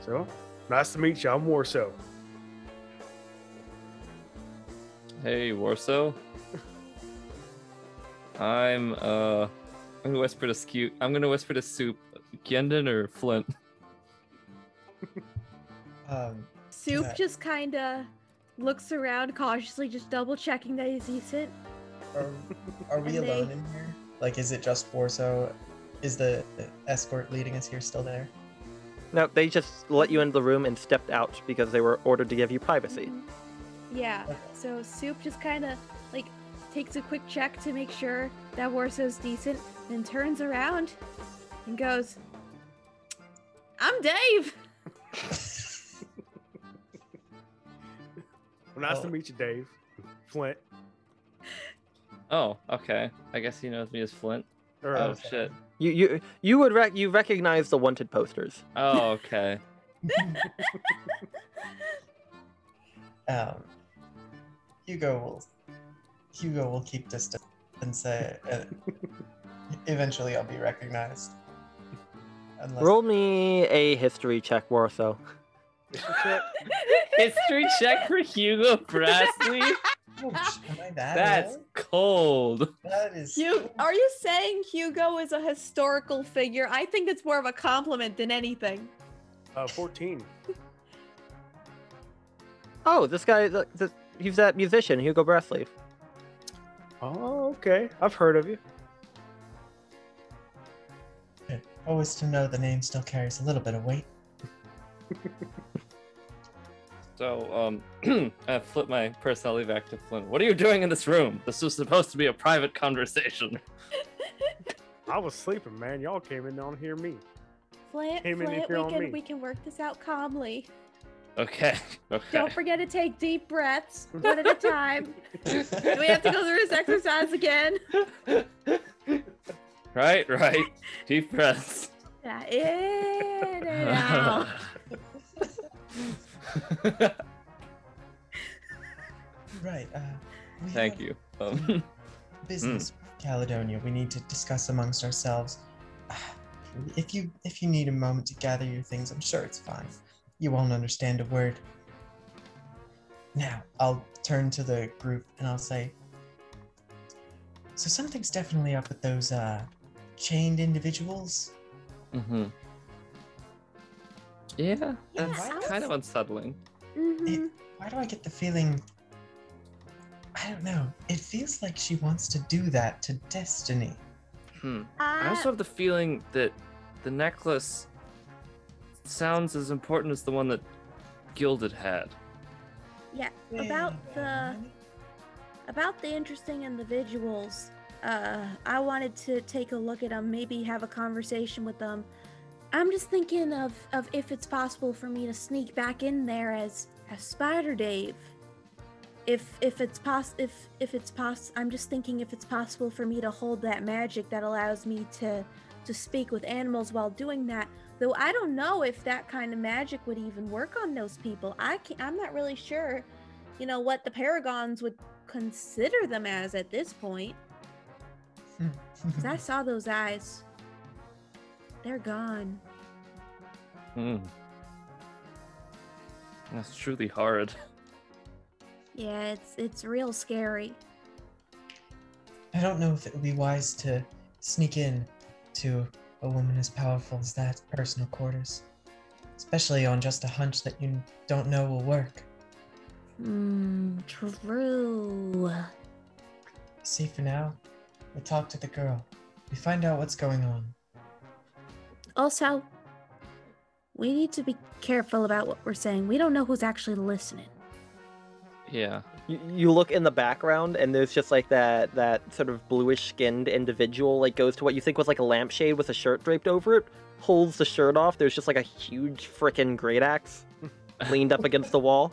So, nice to meet you. I'm Warso. Hey, Warsaw. [laughs] I'm uh I'm gonna whisper to Scoot. I'm gonna whisper to Soup. Gendon or Flint? [laughs] Um, Soup Yeah. just kind of looks around cautiously, just double checking that he's decent. are, are we And they- alone in here? Like, is it just Warso? Is the escort leading us here still there? No, they just let you into the room and stepped out because they were ordered to give you privacy. Yeah. Okay. So Soup just kind of like takes a quick check to make sure that Warsaw's decent, then turns around and goes, "I'm Dave." Well, nice to Oh. meet you, Dave. Flint. Oh, okay. I guess he knows me as Flint. Or, Oh uh, shit. You you you would rec- you recognize the wanted posters. Oh, okay. [laughs] [laughs] um, Hugo will Hugo will keep distance and say uh, eventually I'll be recognized. Unless Roll me a history check, Warsaw. [laughs] History check for Hugo Brastley. [laughs] Ouch, am I that That's old? cold. That is Hugh, are you saying Hugo is a historical figure? I think it's more of a compliment than anything. Uh, 14. Oh, this guy, the, the, he's that musician, Hugo Breastleaf. Oh, okay. I've heard of you. Always to know the name still carries a little bit of weight. So, um, [clears throat] I flip my personality back to Flint. What are you doing in this room? This was supposed to be a private conversation. [laughs] I was sleeping, man. Y'all came in down hear me. Flint, Came in Flint, here we on can me. we can work this out calmly. Okay. [laughs] Okay. Don't forget to take deep breaths, one at a time. [laughs] Do we have to go through this exercise again? Right, right. Deep breaths. Yeah, in and out. [laughs] Right. Uh, Thank you. Um, [laughs] Business, Caledonia. We need to discuss amongst ourselves. [sighs] If you if you need a moment to gather your things, I'm sure it's fine. You won't understand a word. Now, I'll turn to the group and I'll say, so something's definitely up with those uh, chained individuals. Mm-hmm. Yeah, Yeah, that's I kind of was- unsettling. hmm Why do I get the feeling? I don't know. It feels like she wants to do that to Destiny. Hmm. Uh, I also have the feeling that the necklace sounds as important as the one that Gilded had. yeah, about the about the interesting individuals. Uh, I wanted to take a look at them, maybe have a conversation with them. I'm just thinking of of if it's possible for me to sneak back in there as as Spider Dave. If if it's poss if if it's poss I'm just thinking if it's possible for me to hold that magic that allows me to to speak with animals while doing that. Though I don't know if that kind of magic would even work on those people. I can I'm not really sure, you know, what the paragons would consider them as at this point. 'Cause I saw those eyes. They're gone. Hmm. That's truly hard. Yeah, it's it's real scary. I don't know if it would be wise to sneak in to a woman as powerful as that personal quarters, especially on just a hunch that you don't know will work. Hmm, true. See, for now, we talk to the girl. We find out what's going on. Also, we need to be careful about what we're saying. We don't know who's actually listening. Yeah. You, you look in the background, and there's just like that that sort of bluish skinned individual like goes to what you think was like a lampshade with a shirt draped over it, pulls the shirt off. There's just like a huge frickin' great axe leaned up against the wall.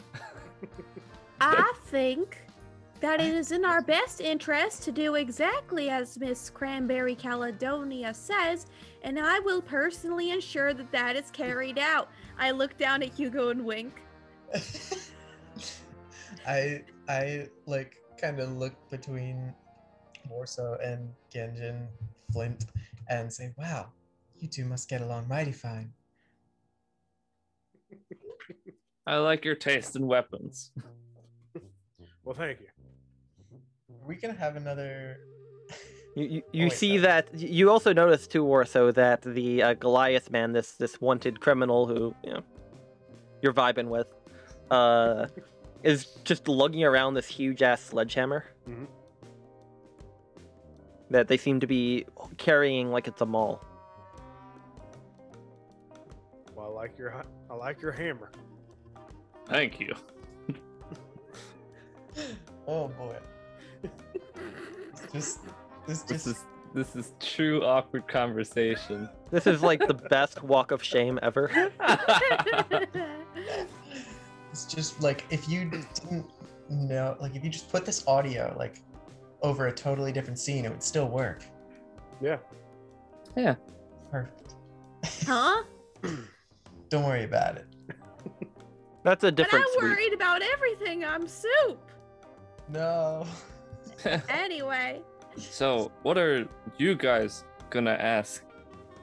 [laughs] I think that it is in our best interest to do exactly as Miss Cranberry Caledonia says, and I will personally ensure that that is carried out. I look down at Hugo and wink. [laughs] I I like kind of look between Warsaw and Genjin Flint and say, "Wow, you two must get along mighty fine." I like your taste in weapons. Well, thank you. Are we gonna have another? You, you, [laughs] Oh, you wait, see that you also notice too, Warso, that the uh, Goliath man, this this wanted criminal who you know you're vibing with, uh, is just lugging around this huge ass sledgehammer Mhm. that they seem to be carrying like it's a mall. Well, I like your I like your hammer. Thank you. [laughs] Oh boy. It's [laughs] just this This is this is true awkward conversation. This is like the best walk of shame ever. [laughs] [laughs] it's just like if you didn't know, like if you just put this audio like over a totally different scene, it would still work. Yeah. Yeah. Perfect. Huh? Don't worry about it. That's a different. But different I'm suite. worried about everything. I'm soup. No. [laughs] Anyway, so, what are you guys gonna ask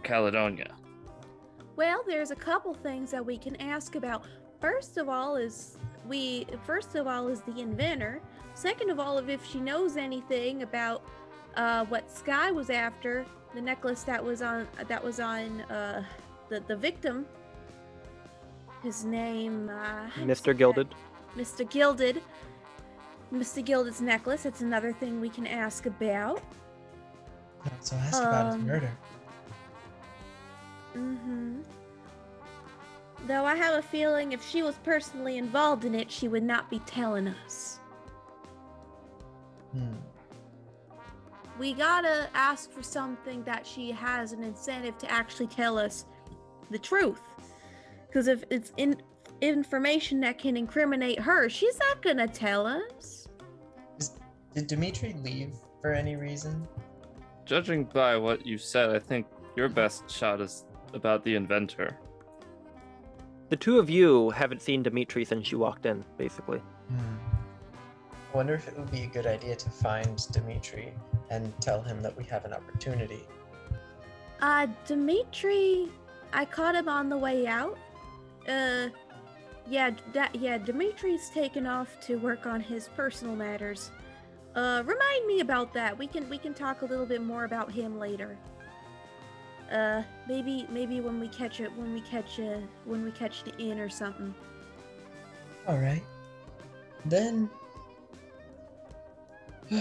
Caledonia? well, there's a couple things that we can ask about. First of all is we first of all is the inventor. Second of all, if she knows anything about uh, what Sky was after, the necklace that was on that was on uh, the the victim. His name, uh, how do you say Mr. Gilded. Mr. Gilded. Mr. Gilded's necklace. It's another thing we can ask about. So ask about his Um, murder. Mm-hmm. Though I have a feeling if she was personally involved in it, she would not be telling us. Hmm. We gotta ask for something that she has an incentive to actually tell us the truth. Because if it's in information that can incriminate her, she's not gonna tell us. Is, did Dimitri leave for any reason? Judging by what you said, I think your best shot is about the inventor. The two of you haven't seen Dimitri since you walked in, basically. Hmm. I wonder if it would be a good idea to find Dimitri and tell him that we have an opportunity. Uh, Dimitri, I caught him on the way out. Uh, yeah, that yeah, Dimitri's taken off to work on his personal matters. Uh, remind me about that. We can we can talk a little bit more about him later. Uh, maybe maybe when we catch it when we catch uh when we catch the inn or something. All right. Then. [sighs]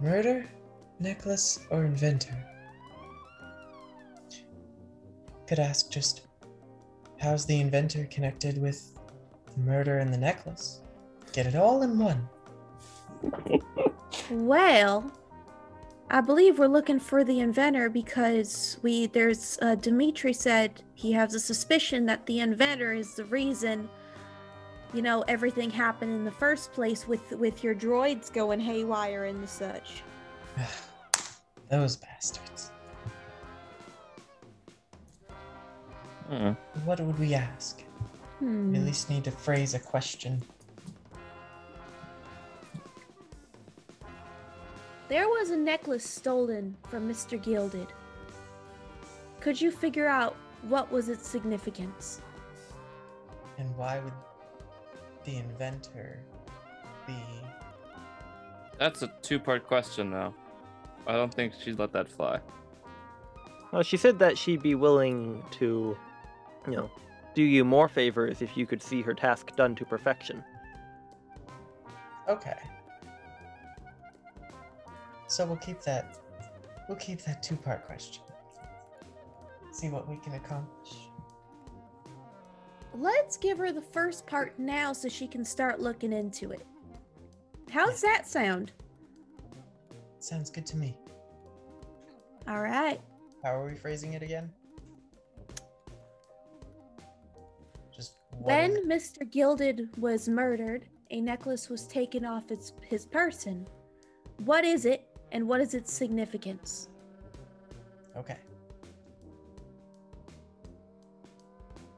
Murder, necklace, or inventor? Could ask just how's the inventor connected with the murder and the necklace? Get it all in one. [laughs] Well, I believe we're looking for the inventor because we there's uh, Dimitri said he has a suspicion that the inventor is the reason you know everything happened in the first place with with your droids going haywire and the such. [sighs] Those bastards. Hmm. What would we ask? Hmm. We at least need to phrase a question. There was a necklace stolen from Mr. Gilded. Could you figure out what was its significance? And why would the inventor be That's a two part question now. I don't think she'd let that fly. Well, she said that she'd be willing to, you know, do you more favors if you could see her task done to perfection. Okay. So we'll keep that we'll keep that two-part question. See what we can accomplish. Let's give her the first part now so she can start looking into it. How's that sound? Sounds good to me. All right. How are we phrasing it again? Just When is- Mr. Gilded was murdered, a necklace was taken off its, his person. What is it, and what is its significance? Okay.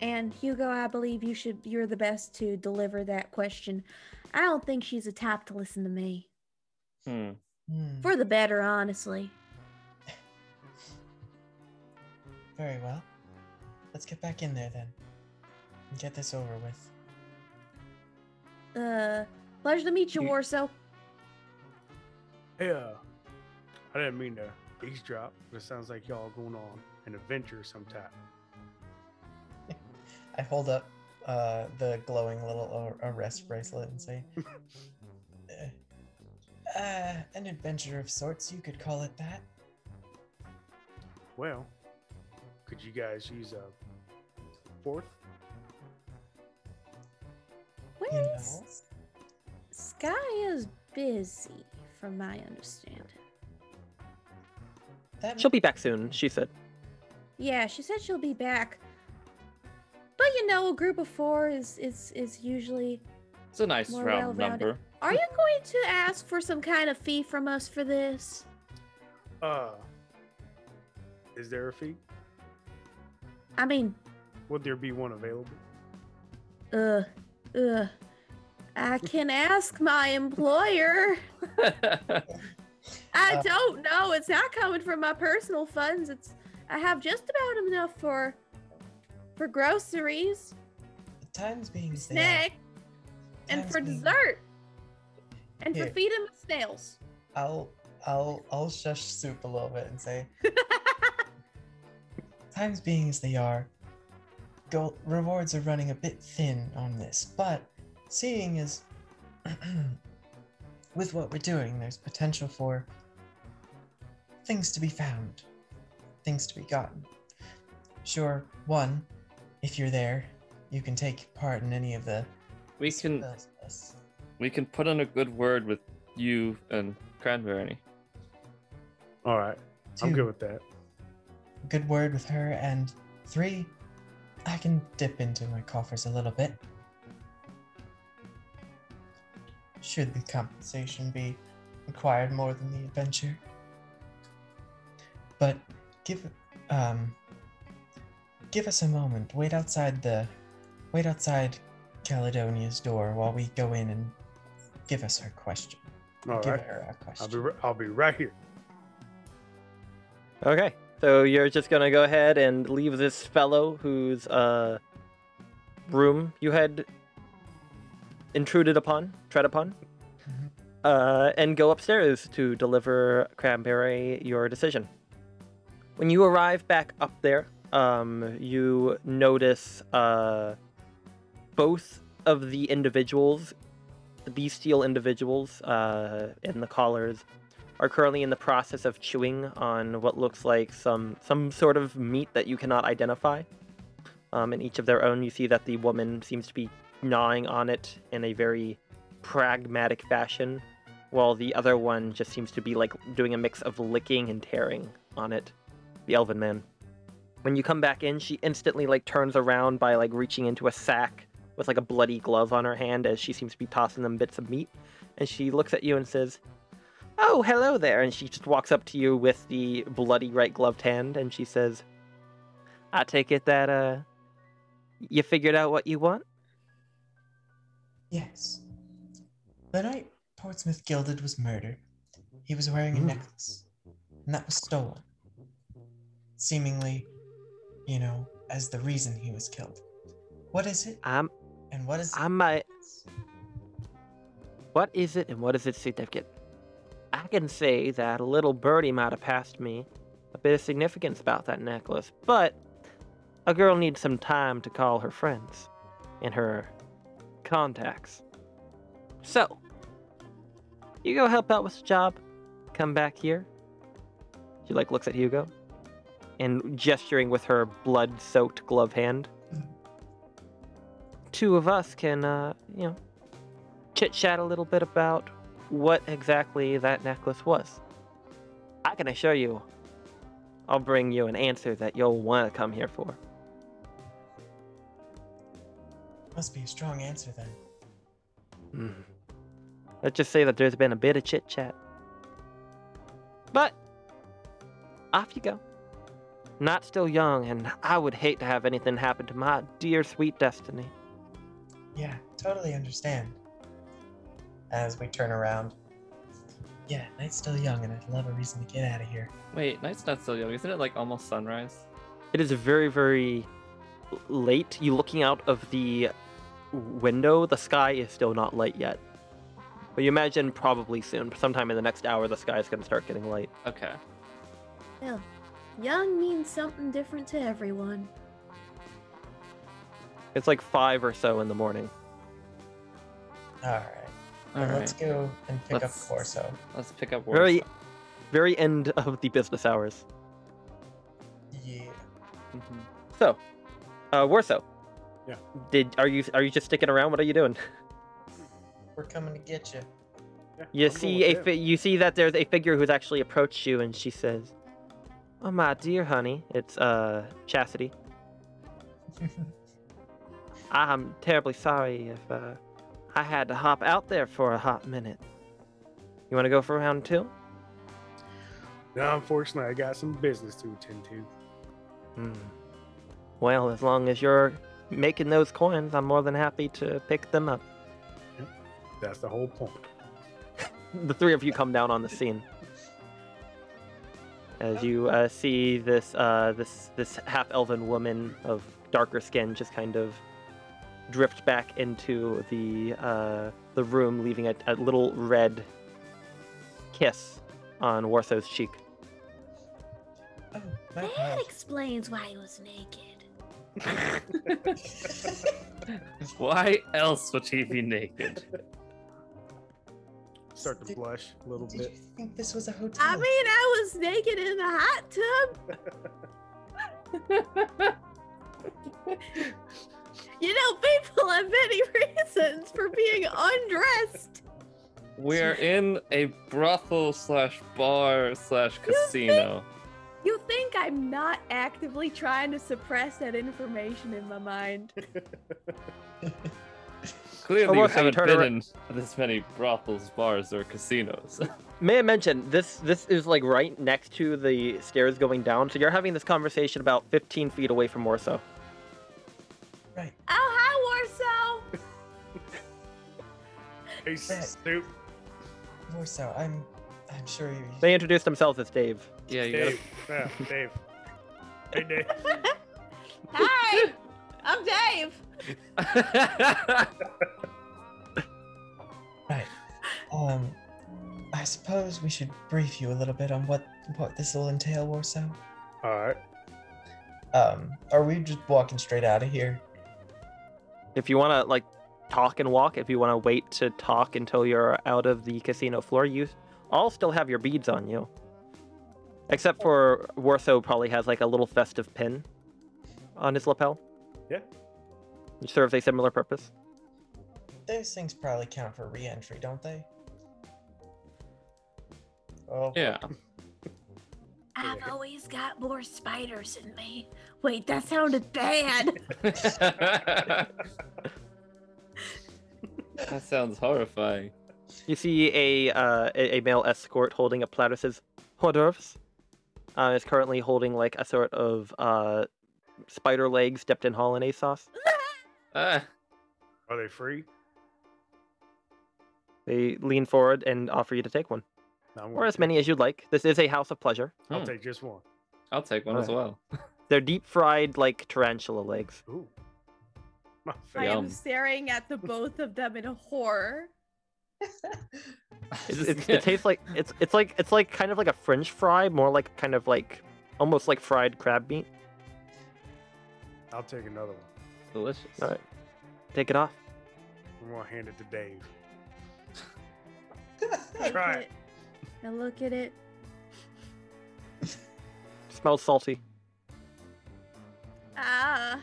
And Hugo, I believe you should you're the best to deliver that question. I don't think she's a type to listen to me. Hmm. Hmm. For the better, honestly. Very well. Let's get back in there then. And get this over with. Uh pleasure to meet you, You- Warso. Hey, uh, I didn't mean to eavesdrop, but it sounds like y'all going on an adventure sometime. [laughs] I hold up uh, the glowing little arrest bracelet and say, uh, [laughs] uh, an adventure of sorts, you could call it that. Well, could you guys use a fourth? You Where know? Sky is busy, from my understanding. That She'll be back soon, she said. Yeah, she said she'll be back. but you know, a group of four is is is usually. It's a nice More round well-rounded. number. Are you going to ask for some kind of fee from us for this? Uh, is there a fee? I mean, Would there be one available? uh, uh, I can ask my employer. [laughs] I Uh, don't know. It's not coming from my personal funds. It's I have just about enough for for groceries, The times being as they snack, and for being- dessert, and for feeding the snails. I'll I'll I'll shush soup a little bit and say [laughs] times being as they are, go rewards are running a bit thin on this, but seeing as [clears throat] with what we're doing, there's potential for things to be found, things to be gotten. Sure, one, if you're there, you can take part in any of the we can spells. we can put in a good word with you and Cranberry. All right, I'm good with that. good word with her, and three, I can dip into my coffers a little bit. Should the compensation be required more than the adventure? But give um give us a moment. Wait outside the wait outside Caledonia's door while we go in and give us her question. All give right, her a I'll question. be ri- I'll be right here. Okay, so you're just gonna go ahead and leave this fellow whose uh, room you had intruded upon, tread upon, Mhm. uh, and go upstairs to deliver Cranberry your decision. When you arrive back up there, um, you notice uh, both of the individuals, the bestial individuals uh, in the collars, are currently in the process of chewing on what looks like some some sort of meat that you cannot identify. Um, in each of their own, you see that the woman seems to be gnawing on it in a very pragmatic fashion, while the other one just seems to be like doing a mix of licking and tearing on it. The elven man. When you come back in, she instantly like turns around by like reaching into a sack with like a bloody glove on her hand as she seems to be tossing them bits of meat, and she looks at you and says, Oh, hello there. And she just walks up to you with the bloody right gloved hand and she says, I take it that, uh, you figured out what you want? Yes. The night Portsmouth Gilded was murdered, he was wearing a Mm. necklace, and that was stolen. Seemingly, you know, as the reason he was killed. What is it, I'm, and what is I'm might, what is it and what is its significant? I can say that a little birdie might have passed me a bit of significance about that necklace, but a girl needs some time to call her friends and her contacts. So, you go help out with the job, come back here. She like looks at Hugo and gesturing with her blood-soaked glove hand. Two of us can, uh, you know, chit chat a little bit about what exactly that necklace was. I can assure you, I'll bring you an answer that you'll want to come here for. Must be a strong answer then. Hmm. Let's just say that there's been a bit of chit chat. But off you go. Not still young, and I would hate to have anything happen to my dear sweet destiny. Yeah, totally understand. As we turn around. Yeah, night's still young, and I'd love a reason to get out of here. Wait, night's not so young. Isn't it like almost sunrise? It is very, very late. You looking out of the window, the sky is still not light yet. But you imagine probably soon, sometime in the next hour, the sky is going to start getting light. Okay. Well, young means something different to everyone. It's like five or so in the morning. Alright. All Well, right. Let's go and pick Let's- up Corso. Let's pick up Very, very end of the business hours. Yeah. Mhm. So, uh, Warsaw. Yeah. Did are you are you just sticking around? What are you doing? We're coming to get you. Yeah, You I'm going see with a him. fi- you see that there's a figure who's actually approached you, and she says, "Oh my dear honey, it's uh Chastity. [laughs] I'm terribly sorry if uh, I had to hop out there for a hot minute. You want to go for round two? No, unfortunately, I got some business to attend to. Hmm. Well, as long as you're making those coins, I'm more than happy to pick them up. That's the whole point. [laughs] the three of you come down on the scene as you uh, see this uh, this this half elven woman of darker skin just kind of drift back into the uh, the room, leaving a, a little red kiss on Warsow's cheek. Oh, my That apologies. explains why he was naked. [laughs] [laughs] Why else would he be naked? [laughs] Start to Did- blush a little Did you bit. think this was a hotel? I mean, I was naked in the hot tub. [laughs] [laughs] You know, people have many reasons for being undressed. We're in a brothel slash bar slash casino. You think I'm not actively trying to suppress that information in my mind? [laughs] Clearly, Oh, you haven't been ar- in this many brothels, bars, or casinos. [laughs] May I mention this? This is like right next to the stairs going down, so you're having this conversation about 15 feet away from Warsaw. Right. Oh, hi, Warsaw! [laughs] Hey, Right. Stoop. Warsaw, I'm I'm sure you They introduced themselves as Dave. yeah, you Dave. [laughs] Yeah, Dave. Hey, Dave. Hi! I'm Dave! Gotta. [laughs] Right. Um I suppose we should brief you a little bit on what what this will entail, Warsaw. All right. Um, are we just walking straight out of here? If you want to like talk and walk, if you want to wait to talk until you're out of the casino floor, you all still have your beads on you. Except for Warsaw probably has like a little festive pin on his lapel. Yeah. Which serves a similar purpose. Those things probably count for re-entry, don't they? Oh, yeah. I've always got more spiders in me. Wait, that sounded bad. [laughs] [laughs] that sounds horrifying. You see a uh, a, a male escort holding a platter says hors d'oeuvres. Uh, is currently holding like a sort of uh, spider legs dipped in hollandaise sauce. [laughs] Ah, Are they free? They lean forward and offer you to take one, I'm or gonna as take- many as you'd like. This is a house of pleasure. I'll Hmm. take just one. I'll take one as well. [laughs] They're deep fried like tarantula legs. Ooh. My I favorite. am Yum. staring at the both of them in horror. [laughs] It's, it's, it tastes like it's it's like it's like kind of like a French fry, more like kind of like almost like fried crab meat. I'll take another one. Delicious. All right, take it off. I'm gonna hand it to Dave. Take [laughs] Try it. I look at it. Smells salty. Ah.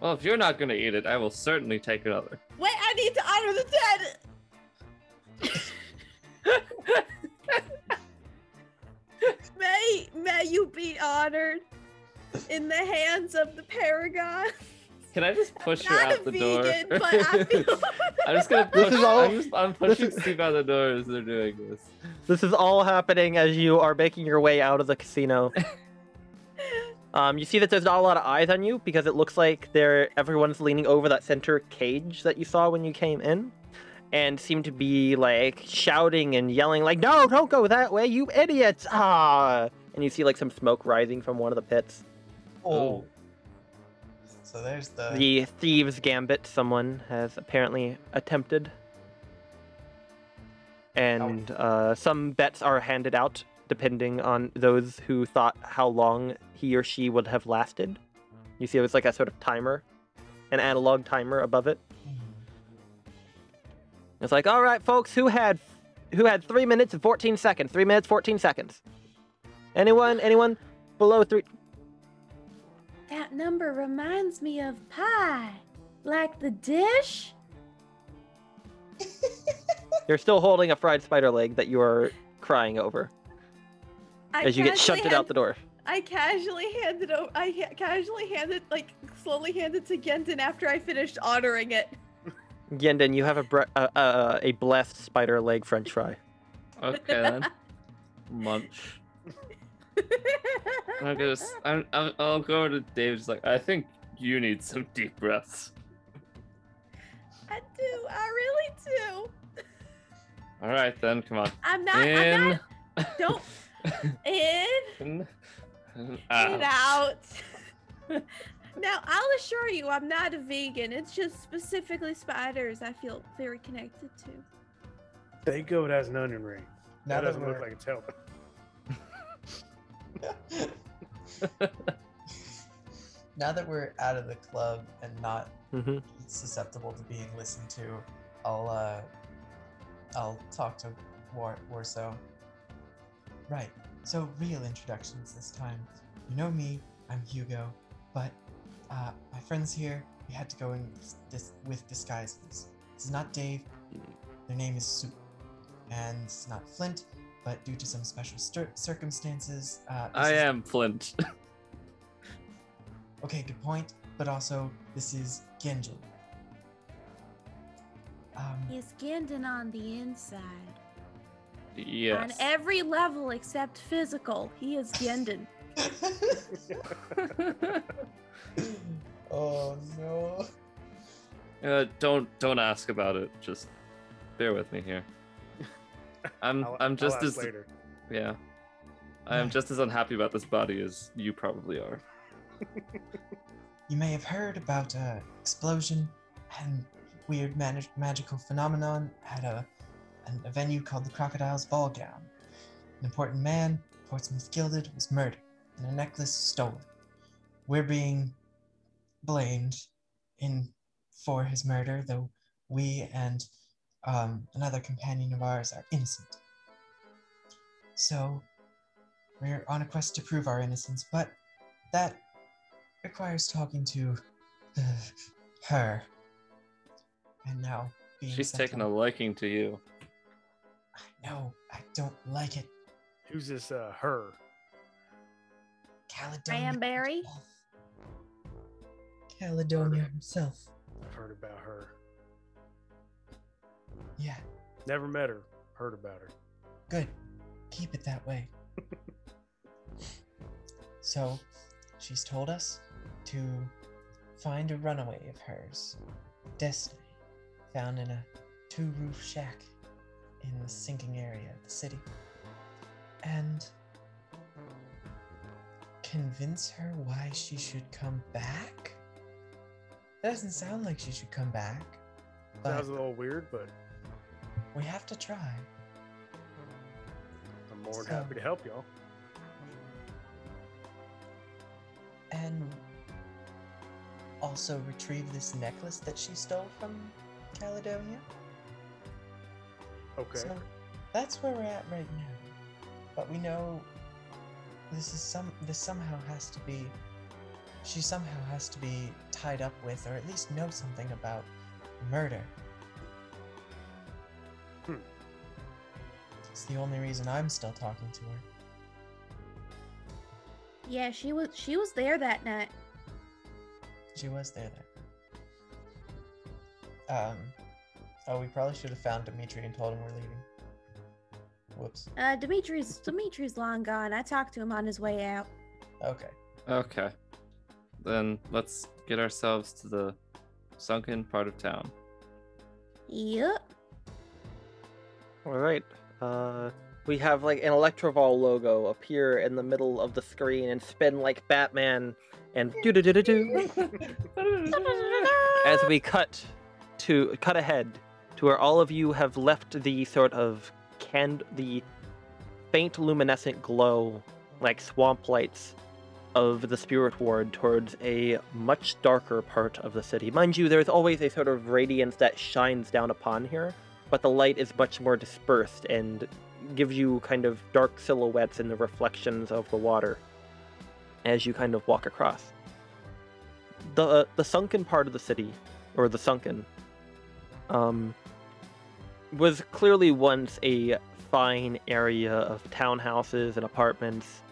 Well, if you're not gonna eat it, I will certainly take another. Wait, I need to honor the dead. [laughs] may may you be honored in the hands of the Paragon. Can I just push her Not out a the vegan, door? but I [laughs] feel. I'm just gonna push. This push. is all- I'm, just, I'm pushing is- Steve out the door as they're doing this. This is all happening as you are making your way out of the casino. [laughs] Um, you see that there's not a lot of eyes on you because it looks like they're everyone's leaning over that center cage that you saw when you came in, and seem to be like shouting and yelling like, "No, don't go that way, you idiots!" Ah! And you see like some smoke rising from one of the pits. Oh. So there's the. The thieves' gambit someone has apparently attempted. And uh, some bets are handed out depending on those who thought how long he or she would have lasted. You see, it was like a sort of timer, an analog timer above it. It's like, all right, folks, who had who had three minutes and fourteen seconds? Three minutes, fourteen seconds. Anyone? Anyone below three? That number reminds me of pie. Like the dish? [laughs] You're still holding a fried spider leg that you are crying over I as you get casually shoved it out the door. I casually handed over. I ha- casually handed, like, slowly handed it to Gendon after I finished ordering it. Yenden, you have a bre- uh, uh, a blessed spider leg French fry. Okay then. [laughs] Munch. I guess I'm, I'm, I'll go to Dave. Just like I think you need some deep breaths. I do. I really do. All right then, come on. I'm not. I'm In, not. Don't. [laughs] In in, and and out. out. now, I'll assure you, I'm not a vegan. It's just specifically spiders I feel very connected to. Thank God it has an onion ring. Now that that doesn't look we're- like it's helping. [laughs] now that we're out of the club and not Mm-hmm. susceptible to being listened to, I'll uh, I'll talk to War Warso. Right. So real introductions this time. You know me. I'm Hugo, but uh, my friends here. We had to go in dis- with disguises. This is not Dave. Their name is Soup, and it's not Flint. But due to some special stir- circumstances, uh, I is- am Flint. [laughs] Okay, good point. But also, this is Genjil. Um, He's Gendon on the inside. Yes. On every level except physical, he is Gendon. [laughs] [laughs] oh no. Uh, don't don't ask about it. Just bear with me here. [laughs] I'm I'll- I'm just as later. yeah. I am [laughs] just as unhappy about this body as you probably are. [laughs] You may have heard about a explosion and weird manag magical phenomenon at a, an- a venue called the Crocodile's Ball Gown. An important man, Portsmouth Gilded, was murdered and a necklace stolen. We're being blamed in for his murder, though we and um, another companion of ours are innocent. So we're on a quest to prove our innocence, but that requires talking to uh, [sighs] her. And now being She's taken a liking to you. No, I don't like it. Who's this? Uh, her. Caledonia. Cranberry? Caledonia himself. I've heard about her. Yeah, Never met her. Heard about her. good. Keep it that way. [laughs] so, she's told us to find a runaway of hers, Destiny, found in a two roof shack in the sinking area of the city. And convince her why she should come back? That doesn't sound like she should come back. Sounds a little weird, but we have to try. I'm more than So- happy to help y'all. and also retrieve this necklace that she stole from Caledonia. Okay. So that's where we're at right now. But we know this is some this somehow has to be she somehow has to be tied up with or at least know something about murder. Hmm. It's the only reason I'm still talking to her. Yeah, she was she was there that night. She was there then. Um oh we probably should have found Dimitri and told him we're leaving. Whoops. Uh, Dimitri's Dimitri's long gone. I talked to him on his way out. Okay. Okay. Then let's get ourselves to the sunken part of town. Yep. All right. Uh, we have like an Electrival logo appear in the middle of the screen and spin like Batman and do do do do do [laughs] as we cut to cut ahead to where all of you have left the sort of can the faint luminescent glow like swamp lights of the spirit ward towards a much darker part of the city. Mind you, there's always a sort of radiance that shines down upon here, but the light is much more dispersed and gives you kind of dark silhouettes in the reflections of the water as you kind of walk across. The the sunken part of the city, or the sunken, um, was clearly once a fine area of townhouses and apartments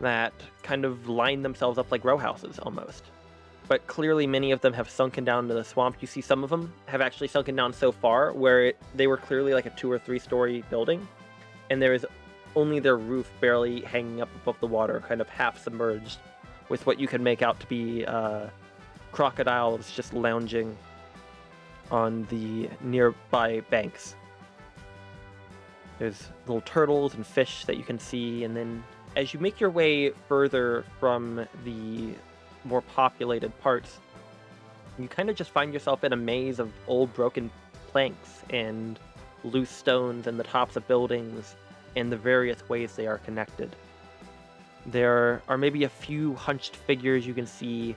that kind of lined themselves up like row houses almost. But clearly, many of them have sunken down into the swamp. You see, some of them have actually sunken down so far where it, they were clearly like a two or three story building, and there is only their roof barely hanging up above the water, kind of half submerged, with what you can make out to be uh, crocodiles just lounging on the nearby banks. There's little turtles and fish that you can see, and then as you make your way further from the more populated parts, you kind of just find yourself in a maze of old broken planks and loose stones and the tops of buildings and the various ways they are connected. There are maybe a few hunched figures you can see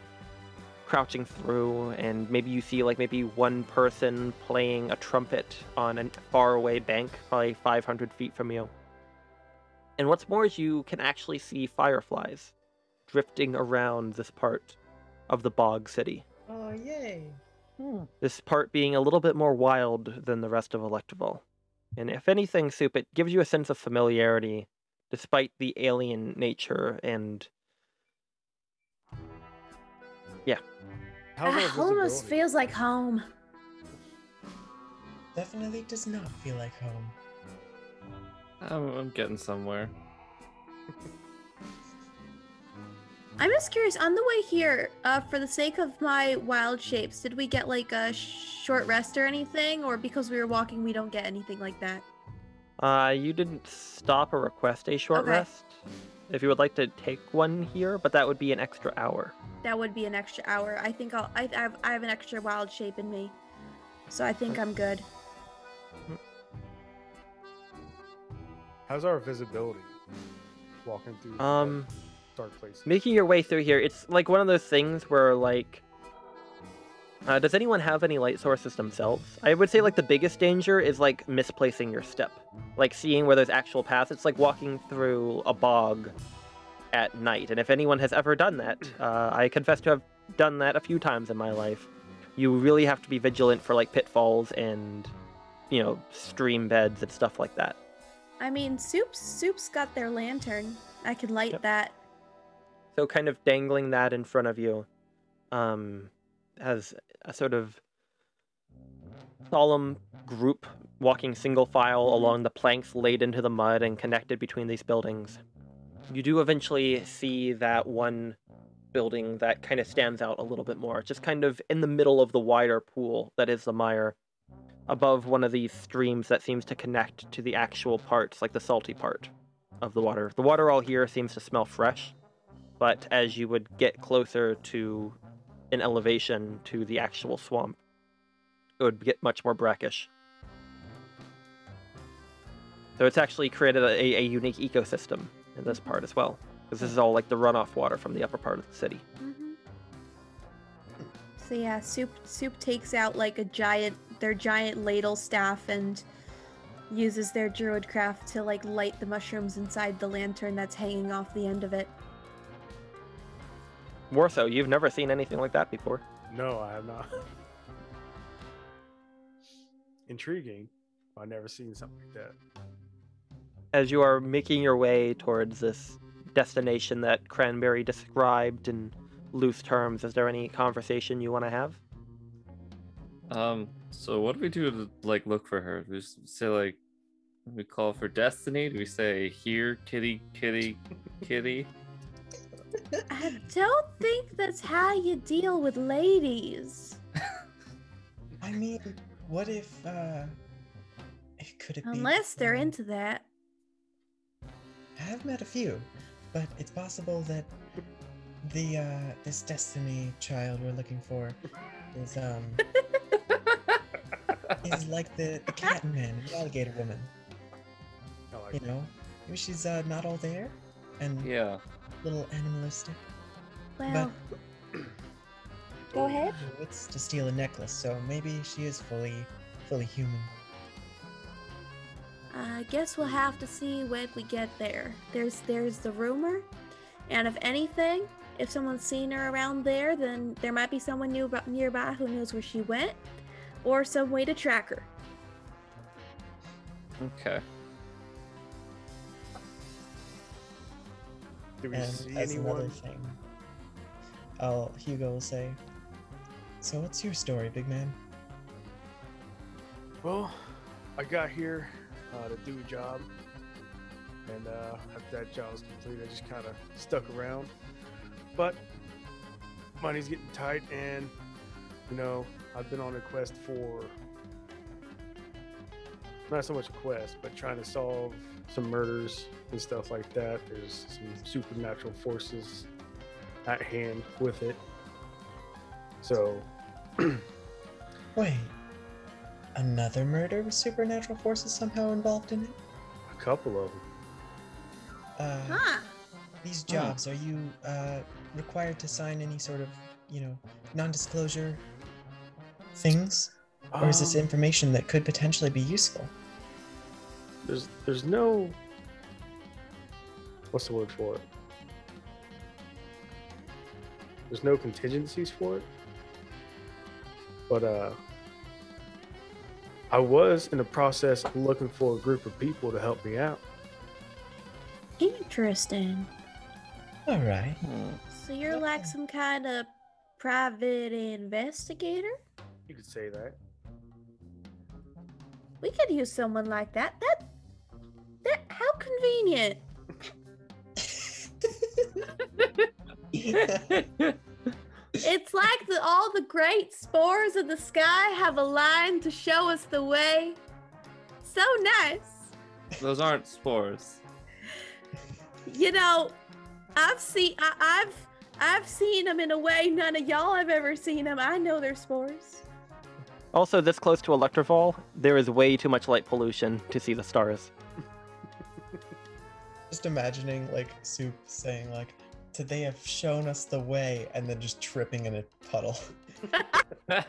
crouching through, and maybe you see like maybe one person playing a trumpet on a faraway bank, probably 500 feet from you. And what's more is you can actually see fireflies drifting around this part of the bog city. Oh, yay. This part being a little bit more wild than the rest of Electrival. And if anything, Soup, it gives you a sense of familiarity despite the alien nature and Yeah. our Ah, almost feels like home. Definitely does not feel like home. I'm, I'm getting somewhere. [laughs] I'm just curious. On the way here, uh, for the sake of my wild shapes, did we get like a short rest or anything, or because we were walking, we don't get anything like that? uh, you didn't stop or request a short Okay. rest. If you would like to take one here, but that would be an extra hour. That would be an extra hour. I think I'll. I, I have. I have an extra wild shape in me, so I think I'm good. How's our visibility? Walking through the Um, dark places. making your way through here, it's like one of those things where like uh, does anyone have any light sources themselves? I would say like the biggest danger is like misplacing your step, like seeing where there's actual paths. It's like walking through a bog at night, and if anyone has ever done that, [clears throat] uh, I confess to have done that a few times in my life. You really have to be vigilant for like pitfalls and you know stream beds and stuff like that. I mean, Soup's Soup's got their lantern. I can light Yep. that. So kind of dangling that in front of you, um, as a sort of solemn group walking single file along the planks laid into the mud and connected between these buildings. You do eventually see that one building that kind of stands out a little bit more, just kind of in the middle of the wider pool that is the mire, above one of these streams that seems to connect to the actual parts, like the salty part of the water. The water all here seems to smell fresh, but as you would get closer to an elevation to the actual swamp, it would get much more brackish. So it's actually created a, a unique ecosystem in this part as well, because this is all like the runoff water from the upper part of the city. hmm So yeah, Soup Soup takes out like a giant their giant ladle staff and uses their druid craft to like light the mushrooms inside the lantern that's hanging off the end of it. More so, you've never seen anything like that before. No, I have not. [laughs] Intriguing. I've never seen something like that. As you are making your way towards this destination that Cranberry described in loose terms, is there any conversation you want to have? Um, so what do we do to like look for her? Do we just say like we call for destiny? Do we say here, kitty, kitty, kitty? I don't think that's how you deal with ladies. I mean, what if, uh. It could it be. Unless they're um, into that. I have met a few, but it's possible that the, uh, this Destiny child we're looking for is, um. [laughs] is like the, the cat man, the alligator woman. Like You it. know? Maybe she's, uh, not all there and Yeah. A little animalistic. Well, go oh, ahead. It's to steal a necklace, so maybe she is fully, fully human. I guess we'll hmm. have to see when we get there. There's there's the rumor, and if anything, if someone's seen her around there, then there might be someone new nearby who knows where she went, or some way to track her. Okay. Do we and see another anyone? thing, I'll Hugo will say, "So what's your story, big man?" Well, I got here uh, to do a job, and uh, after that job was complete, I just kind of stuck around. But money's getting tight, and you know, I've been on a quest for not so much a quest, but trying to solve some murders and stuff like that. There's some supernatural forces at hand with it. So, Wait, another murder with supernatural forces somehow involved in it? a couple of them. Uh, Huh. These jobs, are you uh, required to sign any sort of, you know, non-disclosure things, or is this Um, information that could potentially be useful? There's there's no what's the word for it there's no contingencies for it but uh i was in the process of looking for a group of people to help me out Interesting. All right. So you're like some kind of private investigator? you could say that We could use someone like that. That that how convenient. It's like the, all the great spores of the sky have aligned to show us the way. So nice. Those aren't spores. You know, I've seen I, I've I've seen them in a way none of y'all have ever seen them. I know they're spores. Also, this close to Electrival, there is way too much light pollution to see the stars. Just imagining like Soup saying like, "Today have shown us the way," and then just tripping in a puddle. [laughs] and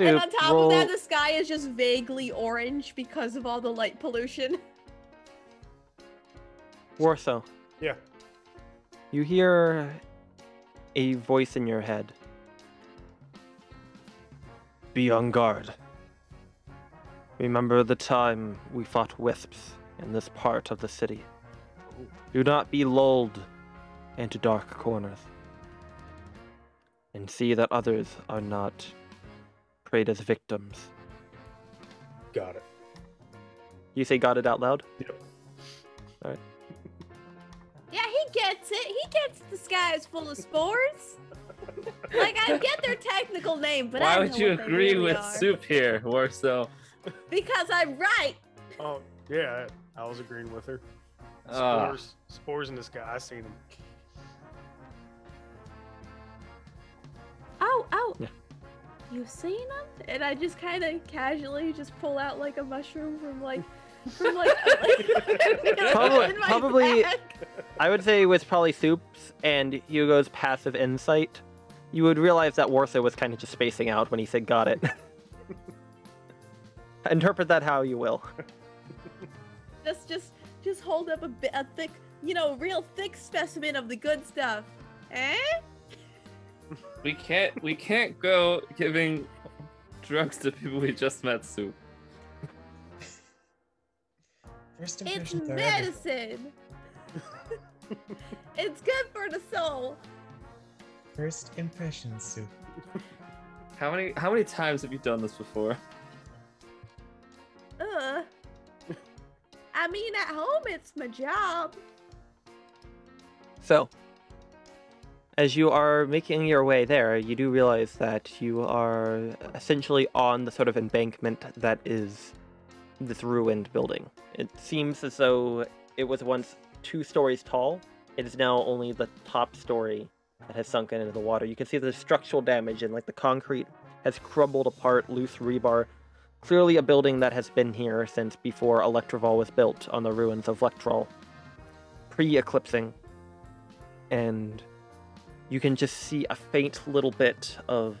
on top roll- of that, the sky is just vaguely orange because of all the light pollution. [laughs] Warsaw, yeah you hear a voice in your head. Be on guard. Remember the time we fought wisps in this part of the city. Do not be lulled into dark corners. And see that others are not preyed as victims. got it You say got it out loud? Yep. Alright. Yeah, he gets it. He gets the sky is full of spores. like I get their technical name, but Why I would know you what agree really with are. Soup here, Warso? Because I'm right. oh yeah i was agreeing with her uh. spores spores in the sky i seen them Oh, oh. Yeah. You've seen them? And I just kind of casually just pull out like a mushroom from like, from like, [laughs] like Probably- probably- I would say with probably Soups and Hugo's passive insight, you would realize that Warsaw was kind of just spacing out when he said got it. [laughs] Interpret that how you will. Just, just, just hold up a bit, a thick, you know, real thick specimen of the good stuff. Eh? We can't we can't go giving drugs to people we just met, Soup. First It's impressions medicine. [laughs] it's good for the soul. First impression Soup. How many how many times have you done this before? Ugh. I mean, at home it's my job. So, as you are making your way there, you do realize that you are essentially on the sort of embankment that is this ruined building. It seems as though it was once two stories tall. It is now only the top story that has sunken into the water. You can see the structural damage and like the concrete has crumbled apart, loose rebar. Clearly a building that has been here since before Electrival was built on the ruins of Lectrol. Pre-eclipsing. And you can just see a faint little bit of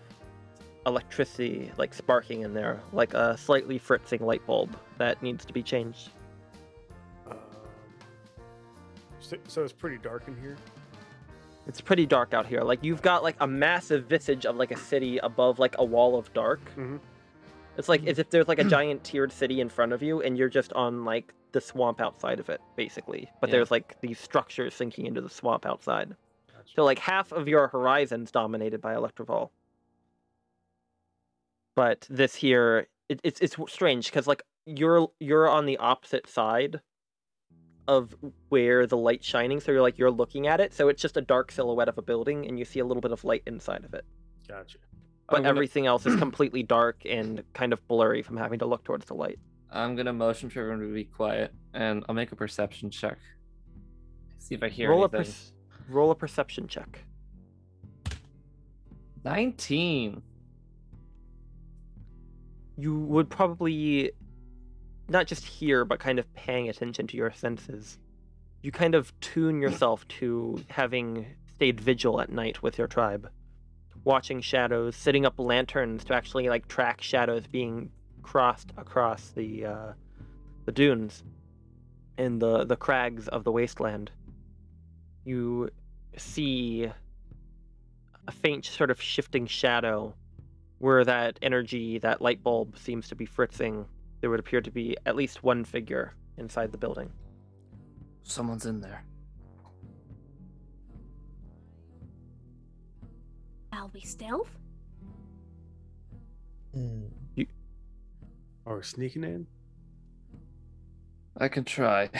electricity like sparking in there, like a slightly fritzing light bulb that needs to be changed. Um, so, it's pretty dark in here. It's pretty dark out here. Like you've got like a massive visage of like a city above like a wall of dark. Mhm. It's like as mm. if there's like a giant tiered city in front of you, and you're just on like the swamp outside of it, basically. But Yeah. there's like these structures sinking into the swamp outside. Gotcha. So like half of your horizon's dominated by Electrival. But this here, it, it's it's strange because like you're you're on the opposite side of where the light's shining, so you're like you're looking at it, so it's just a dark silhouette of a building, and you see a little bit of light inside of it. Gotcha. But gonna- everything else is [clears throat] completely dark and kind of blurry from having to look towards the light. I'm gonna motion for everyone to be quiet, and I'll make a perception check. See if I hear roll a anything. per- roll a perception check. Nineteen. you would probably not just hear but kind of paying attention to your senses you kind of tune yourself to having stayed vigil at night with your tribe watching shadows setting up lanterns to actually like track shadows being crossed across the uh, the dunes and the the crags of the wasteland you see a faint sort of shifting shadow where that energy, that light bulb seems to be fritzing, there would appear to be at least one figure inside the building. Someone's in there. I'll be stealth. Hmm. Are sneaking in? I can try.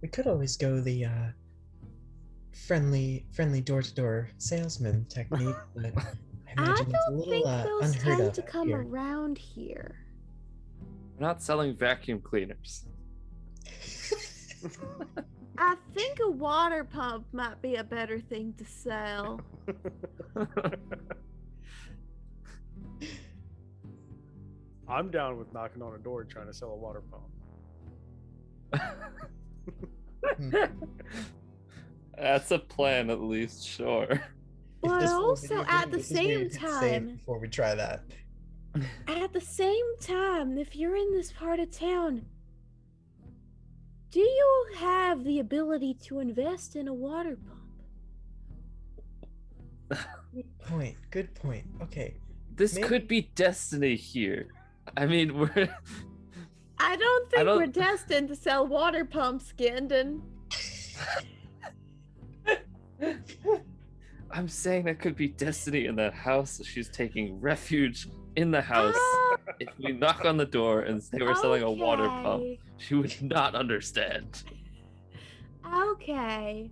We could always go the uh, friendly, friendly door-to-door salesman technique, [laughs] but I I imagine it's a don't little think uh, those unheard tend to come here. around here. We're not selling vacuum cleaners. [laughs] [laughs] I think a water pump might be a better thing to sell. [laughs] I'm down with knocking on a door trying to sell a water pump. [laughs] That's a plan, at least. Sure. But this were a also video at the this is where same you'd hit save time- before we try that. [laughs] At the same time, if you're in this part of town, do you have the ability to invest in a water pump? Good [laughs] point. Good point. Okay. This Maybe- could be destiny here. I mean, [laughs] we're. I don't think don't- we're destined to sell water pumps, Gandon. [laughs] I'm saying that could be destiny in that house. She's taking refuge in the house. Ah, If we knock on the door and say we're selling a water pump, she would not understand. Okay.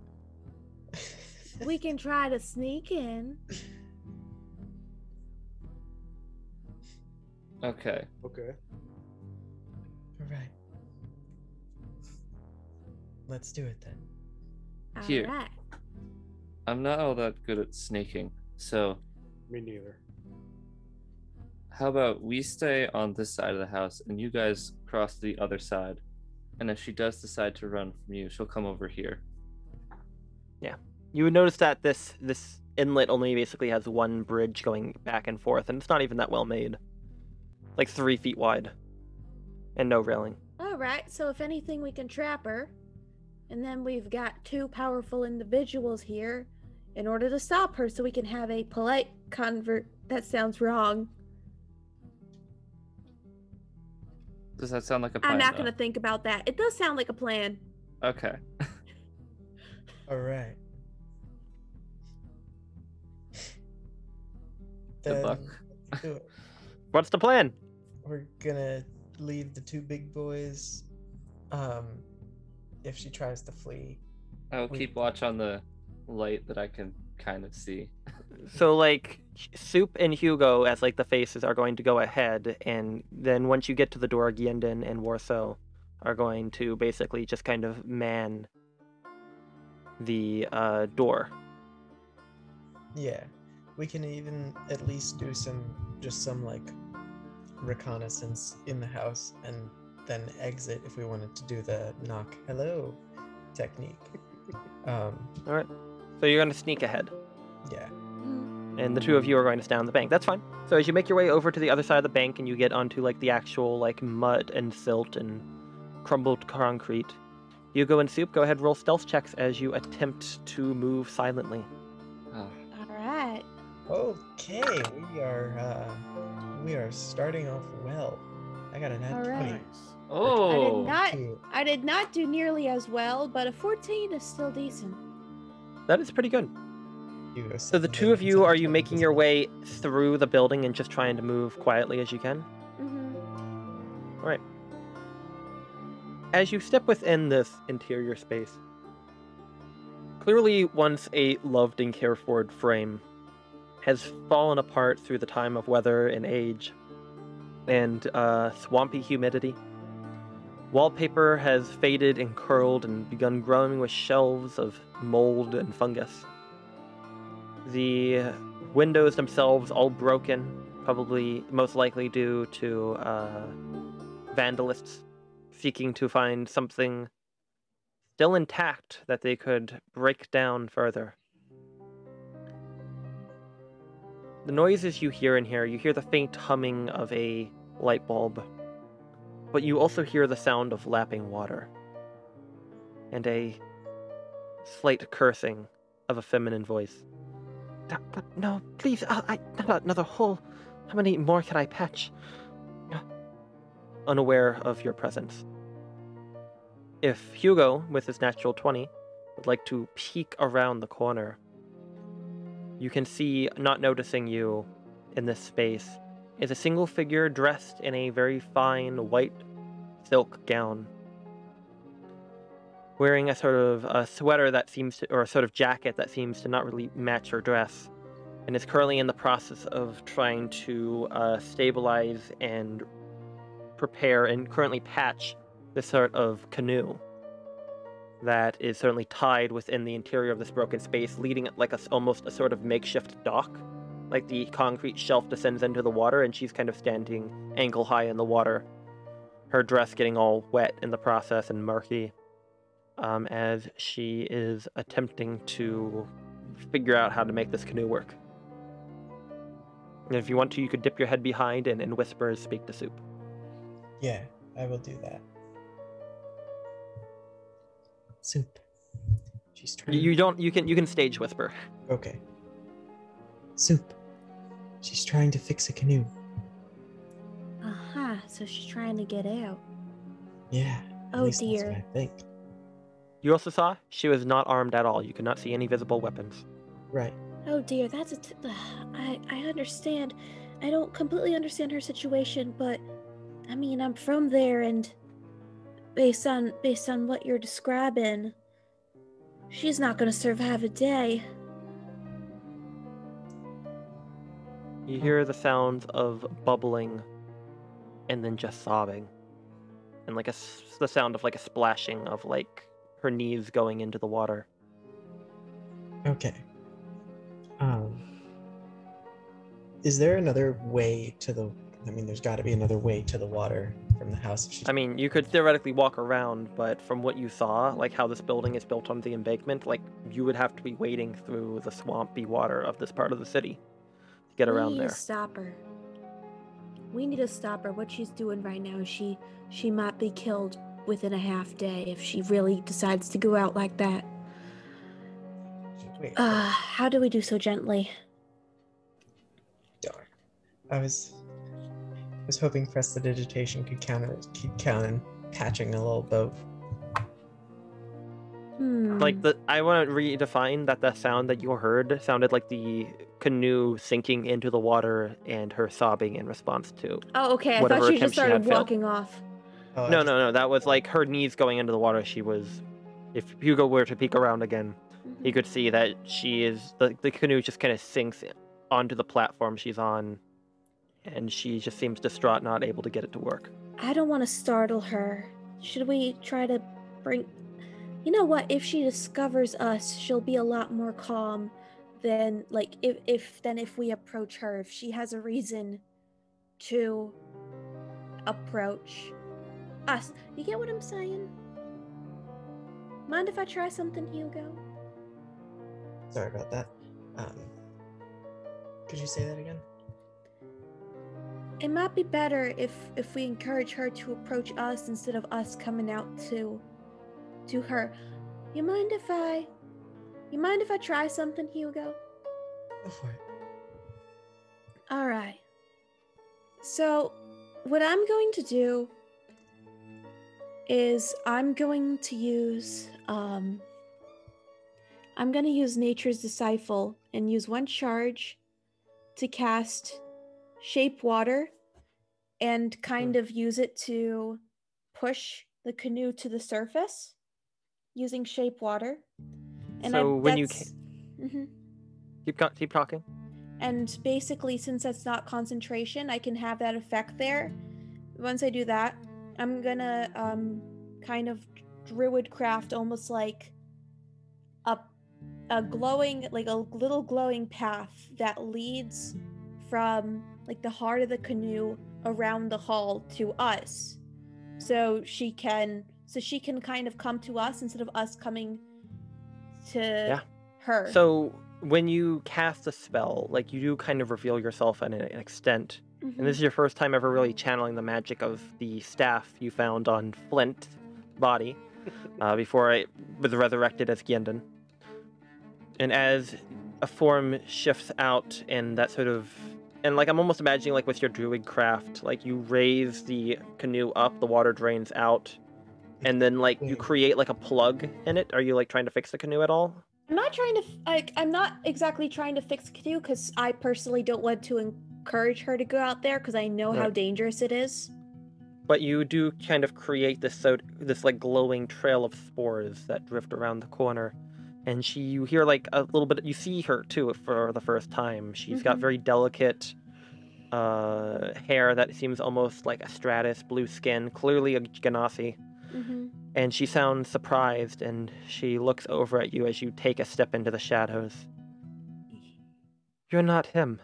We can try to sneak in. Okay. Okay. All right. Let's do it then. Here. Alright. I'm not all that good at sneaking, so Me neither. How about we stay on this side of the house and you guys cross the other side? And if she does decide to run from you, she'll come over here. Yeah. You would notice that this this inlet only basically has one bridge going back and forth, and it's not even that well made. Like three feet wide, and no railing. Alright, so if anything, we can trap her. And then we've got two powerful individuals here in order to stop her so we can have a polite convert. That sounds wrong. Does that sound like a plan? I'm not though? going to think about that. It does sound like a plan. Okay. [laughs] All right. Good luck. Then let's do it. What's the plan? We're gonna leave the two big boys. Um, if she tries to flee, I'll We- keep watch on the light that I can kind of see. So like Soup and Hugo as like the faces are going to go ahead, and then once you get to the door, Gienden and Warsaw are going to basically just kind of man the uh, door. yeah, we can even at least do some just some like reconnaissance in the house and then exit if we wanted to do the knock hello technique. [laughs] Um, All right. So you're going to sneak ahead. yeah. and the two of you are going to stand on the bank. That's fine. So as you make your way over to the other side of the bank and you get onto like the actual like mud and silt and crumbled concrete, Hugo and Soup, go ahead roll stealth checks as you attempt to move silently. Ah, Alright. Okay, we are uh, we are starting off well. I got a nat All 20. right. Nice. I Oh. did not. I did not do nearly as well, but a 14 is still decent. That is pretty good. So the two of you, are you making your way through the building and just trying to move quietly as you can? Mm-hmm. As you step within this interior space, clearly once a loved and cared for frame has fallen apart through the time of weather and age and uh, swampy humidity. Wallpaper has faded and curled and begun growing with shelves of mold and fungus. The windows themselves all broken, probably most likely due to uh, vandalists seeking to find something still intact that they could break down further. The noises you hear in here, you hear the faint humming of a light bulb, but you also hear the sound of lapping water and a slight cursing of a feminine voice. "D- d- No, please, uh, I, not another hole. How many more can I patch? Unaware of your presence. If Hugo, with his natural 20, would like to peek around the corner, you can see, not noticing you in this space, is a single figure dressed in a very fine white silk gown. Wearing a sort of a sweater that seems to, or a sort of jacket that seems to not really match her dress, and is currently in the process of trying to uh, stabilize and prepare and currently patch this sort of canoe that is certainly tied within the interior of this broken space, leading it like a almost a sort of makeshift dock. Like the concrete shelf descends into the water, and she's kind of standing ankle high in the water, her dress getting all wet in the process and murky, um, as she is attempting to figure out how to make this canoe work. And if you want to, you could dip your head behind and in whispers speak to Soup. Yeah, I will do that. Soup. She's trying. You, you don't. You can. You can stage whisper. Okay. Soup. She's trying to fix a canoe. Uh huh. So she's trying to get out. Yeah. at Oh, least that's dear. what I think. You also saw she was not armed at all. You could not see any visible weapons. Right. Oh dear, that's a. T- I I understand. I don't completely understand her situation, but I mean, I'm from there, and based on based on what you're describing, she's not gonna survive a day. You hear the sounds of bubbling, and then just sobbing, and like a the sound of like a splashing of like her knees going into the water. Okay. Um. Is there another way to the? I mean, there's got to be another way to the water from the house. If she's... I mean, you could theoretically walk around, but from what you saw, like how this building is built on the embankment, like you would have to be wading through the swampy water of this part of the city to get we around need there. to stop her. We need to stop her. What she's doing right now, she she might be killed within a half day if she really decides to go out like that. Wait. Uh, how do we do so gently? Darn. I was. I was hoping prestidigitation could count it, could count in patching a little boat. Hmm. Like the, I want to redefine that the sound that you heard sounded like the canoe sinking into the water and her sobbing in response to. Oh, okay. I thought you attempt just she had started failed. walking off. Oh, No, just- no, no. That was like her knees going into the water. She was. If Hugo were to peek around again, he Mhm. could see that she is. The, the canoe just kind of sinks onto the platform she's on, and she just seems distraught, not able to get it to work. I don't want to startle her. Should we try to bring. You know what? If she discovers us, she'll be a lot more calm than like if if than if we approach her. If she has a reason to approach us. You get what I'm saying? Mind if I try something, Hugo? Sorry about that. Um. Could you say that again? It might be better if if we encourage her to approach us instead of us coming out to to her. You mind if I You mind if I try something, Hugo? Go for it. All right. So, what I'm going to do is I'm going to use um I'm going to use Nature's Disciple and use one charge to cast Shape Water and kind of use it to push the canoe to the surface using Shape Water. And So when you that's- Mhm. Keep keep talking. And basically, since that's not concentration, I can have that effect there. Once I do that, I'm gonna um, kind of druid craft almost like a, a glowing, like a little glowing path that leads from like the heart of the canoe around the hall to us. So she can, so she can kind of come to us instead of us coming to Yeah. her. So when you cast a spell, like you do kind of reveal yourself at an extent. Mhm. And this is your first time ever really channeling the magic of the staff you found on Flint's body [laughs] uh, before I was resurrected as Gyendon. And as a form shifts out and that sort of and like I'm almost imagining like with your druid craft, like you raise the canoe up, the water drains out, and then like you create like a plug in it. Are you like trying to fix the canoe at all? I'm not trying to like I'm not exactly trying to fix the Canoe because I personally don't want to encourage her to go out there because I know how dangerous it is. but you do kind of create this so this like glowing trail of spores that drift around the corner and she you hear like a little bit you see her too for the first time She's got Mhm. very delicate uh hair that seems almost like a stratus blue skin clearly a genasi Mm-hmm. and she sounds surprised and she looks over at you as you take a step into the shadows you're not him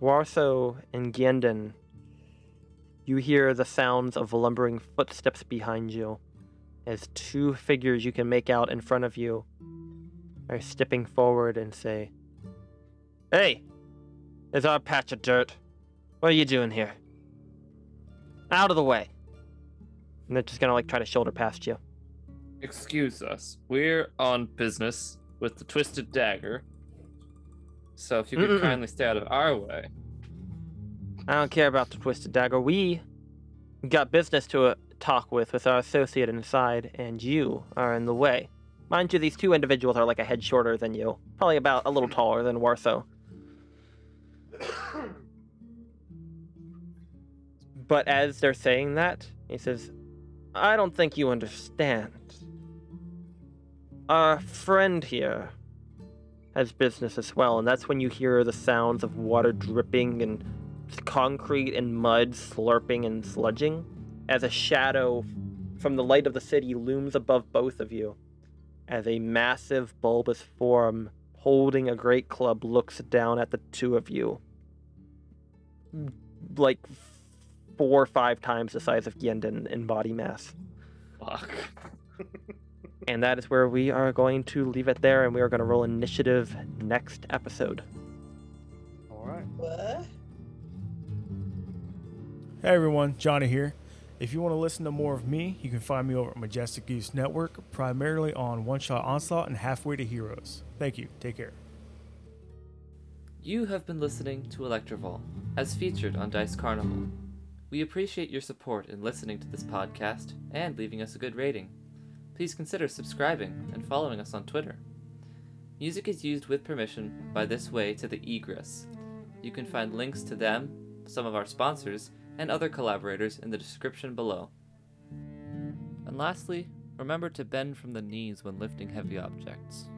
warso and Gyendon you hear the sounds of lumbering footsteps behind you as two figures you can make out in front of you are stepping forward and say, Hey, there's our patch of dirt. What are you doing here? Out of the way. And they're just gonna like try to shoulder past you. Excuse us. We're on business with the Twisted Dagger. So if you could Mm-mm-mm. kindly stay out of our way. I don't care about the twisted dagger. We got business to uh, talk with with our associate inside, and you are in the way. Mind you, these two individuals are like a head shorter than you, probably about a little taller than Warso. [coughs] But as they're saying that, he says, I don't think you understand. Our friend here has business as well, and that's when you hear the sounds of water dripping and concrete and mud slurping and sludging as a shadow from the light of the city looms above both of you as a massive bulbous form holding a great club looks down at the two of you like four or five times the size of Gyendon in body mass. Fuck. [laughs] And that is where we are going to leave it there, and we are going to roll initiative next episode. All right. What? Hey everyone, Johnny here. If you want to listen to more of me, you can find me over at Majestic Goose Network, primarily on One Shot Onslaught and Halfway to Heroes. Thank you. Take care. You have been listening to Electrival, as featured on Dice Carnival. We appreciate your support in listening to this podcast and leaving us a good rating. Please consider subscribing and following us on Twitter. Music is used with permission by This Way to the Egress. You can find links to them, some of our sponsors, and other collaborators in the description below. And lastly, remember to bend from the knees when lifting heavy objects.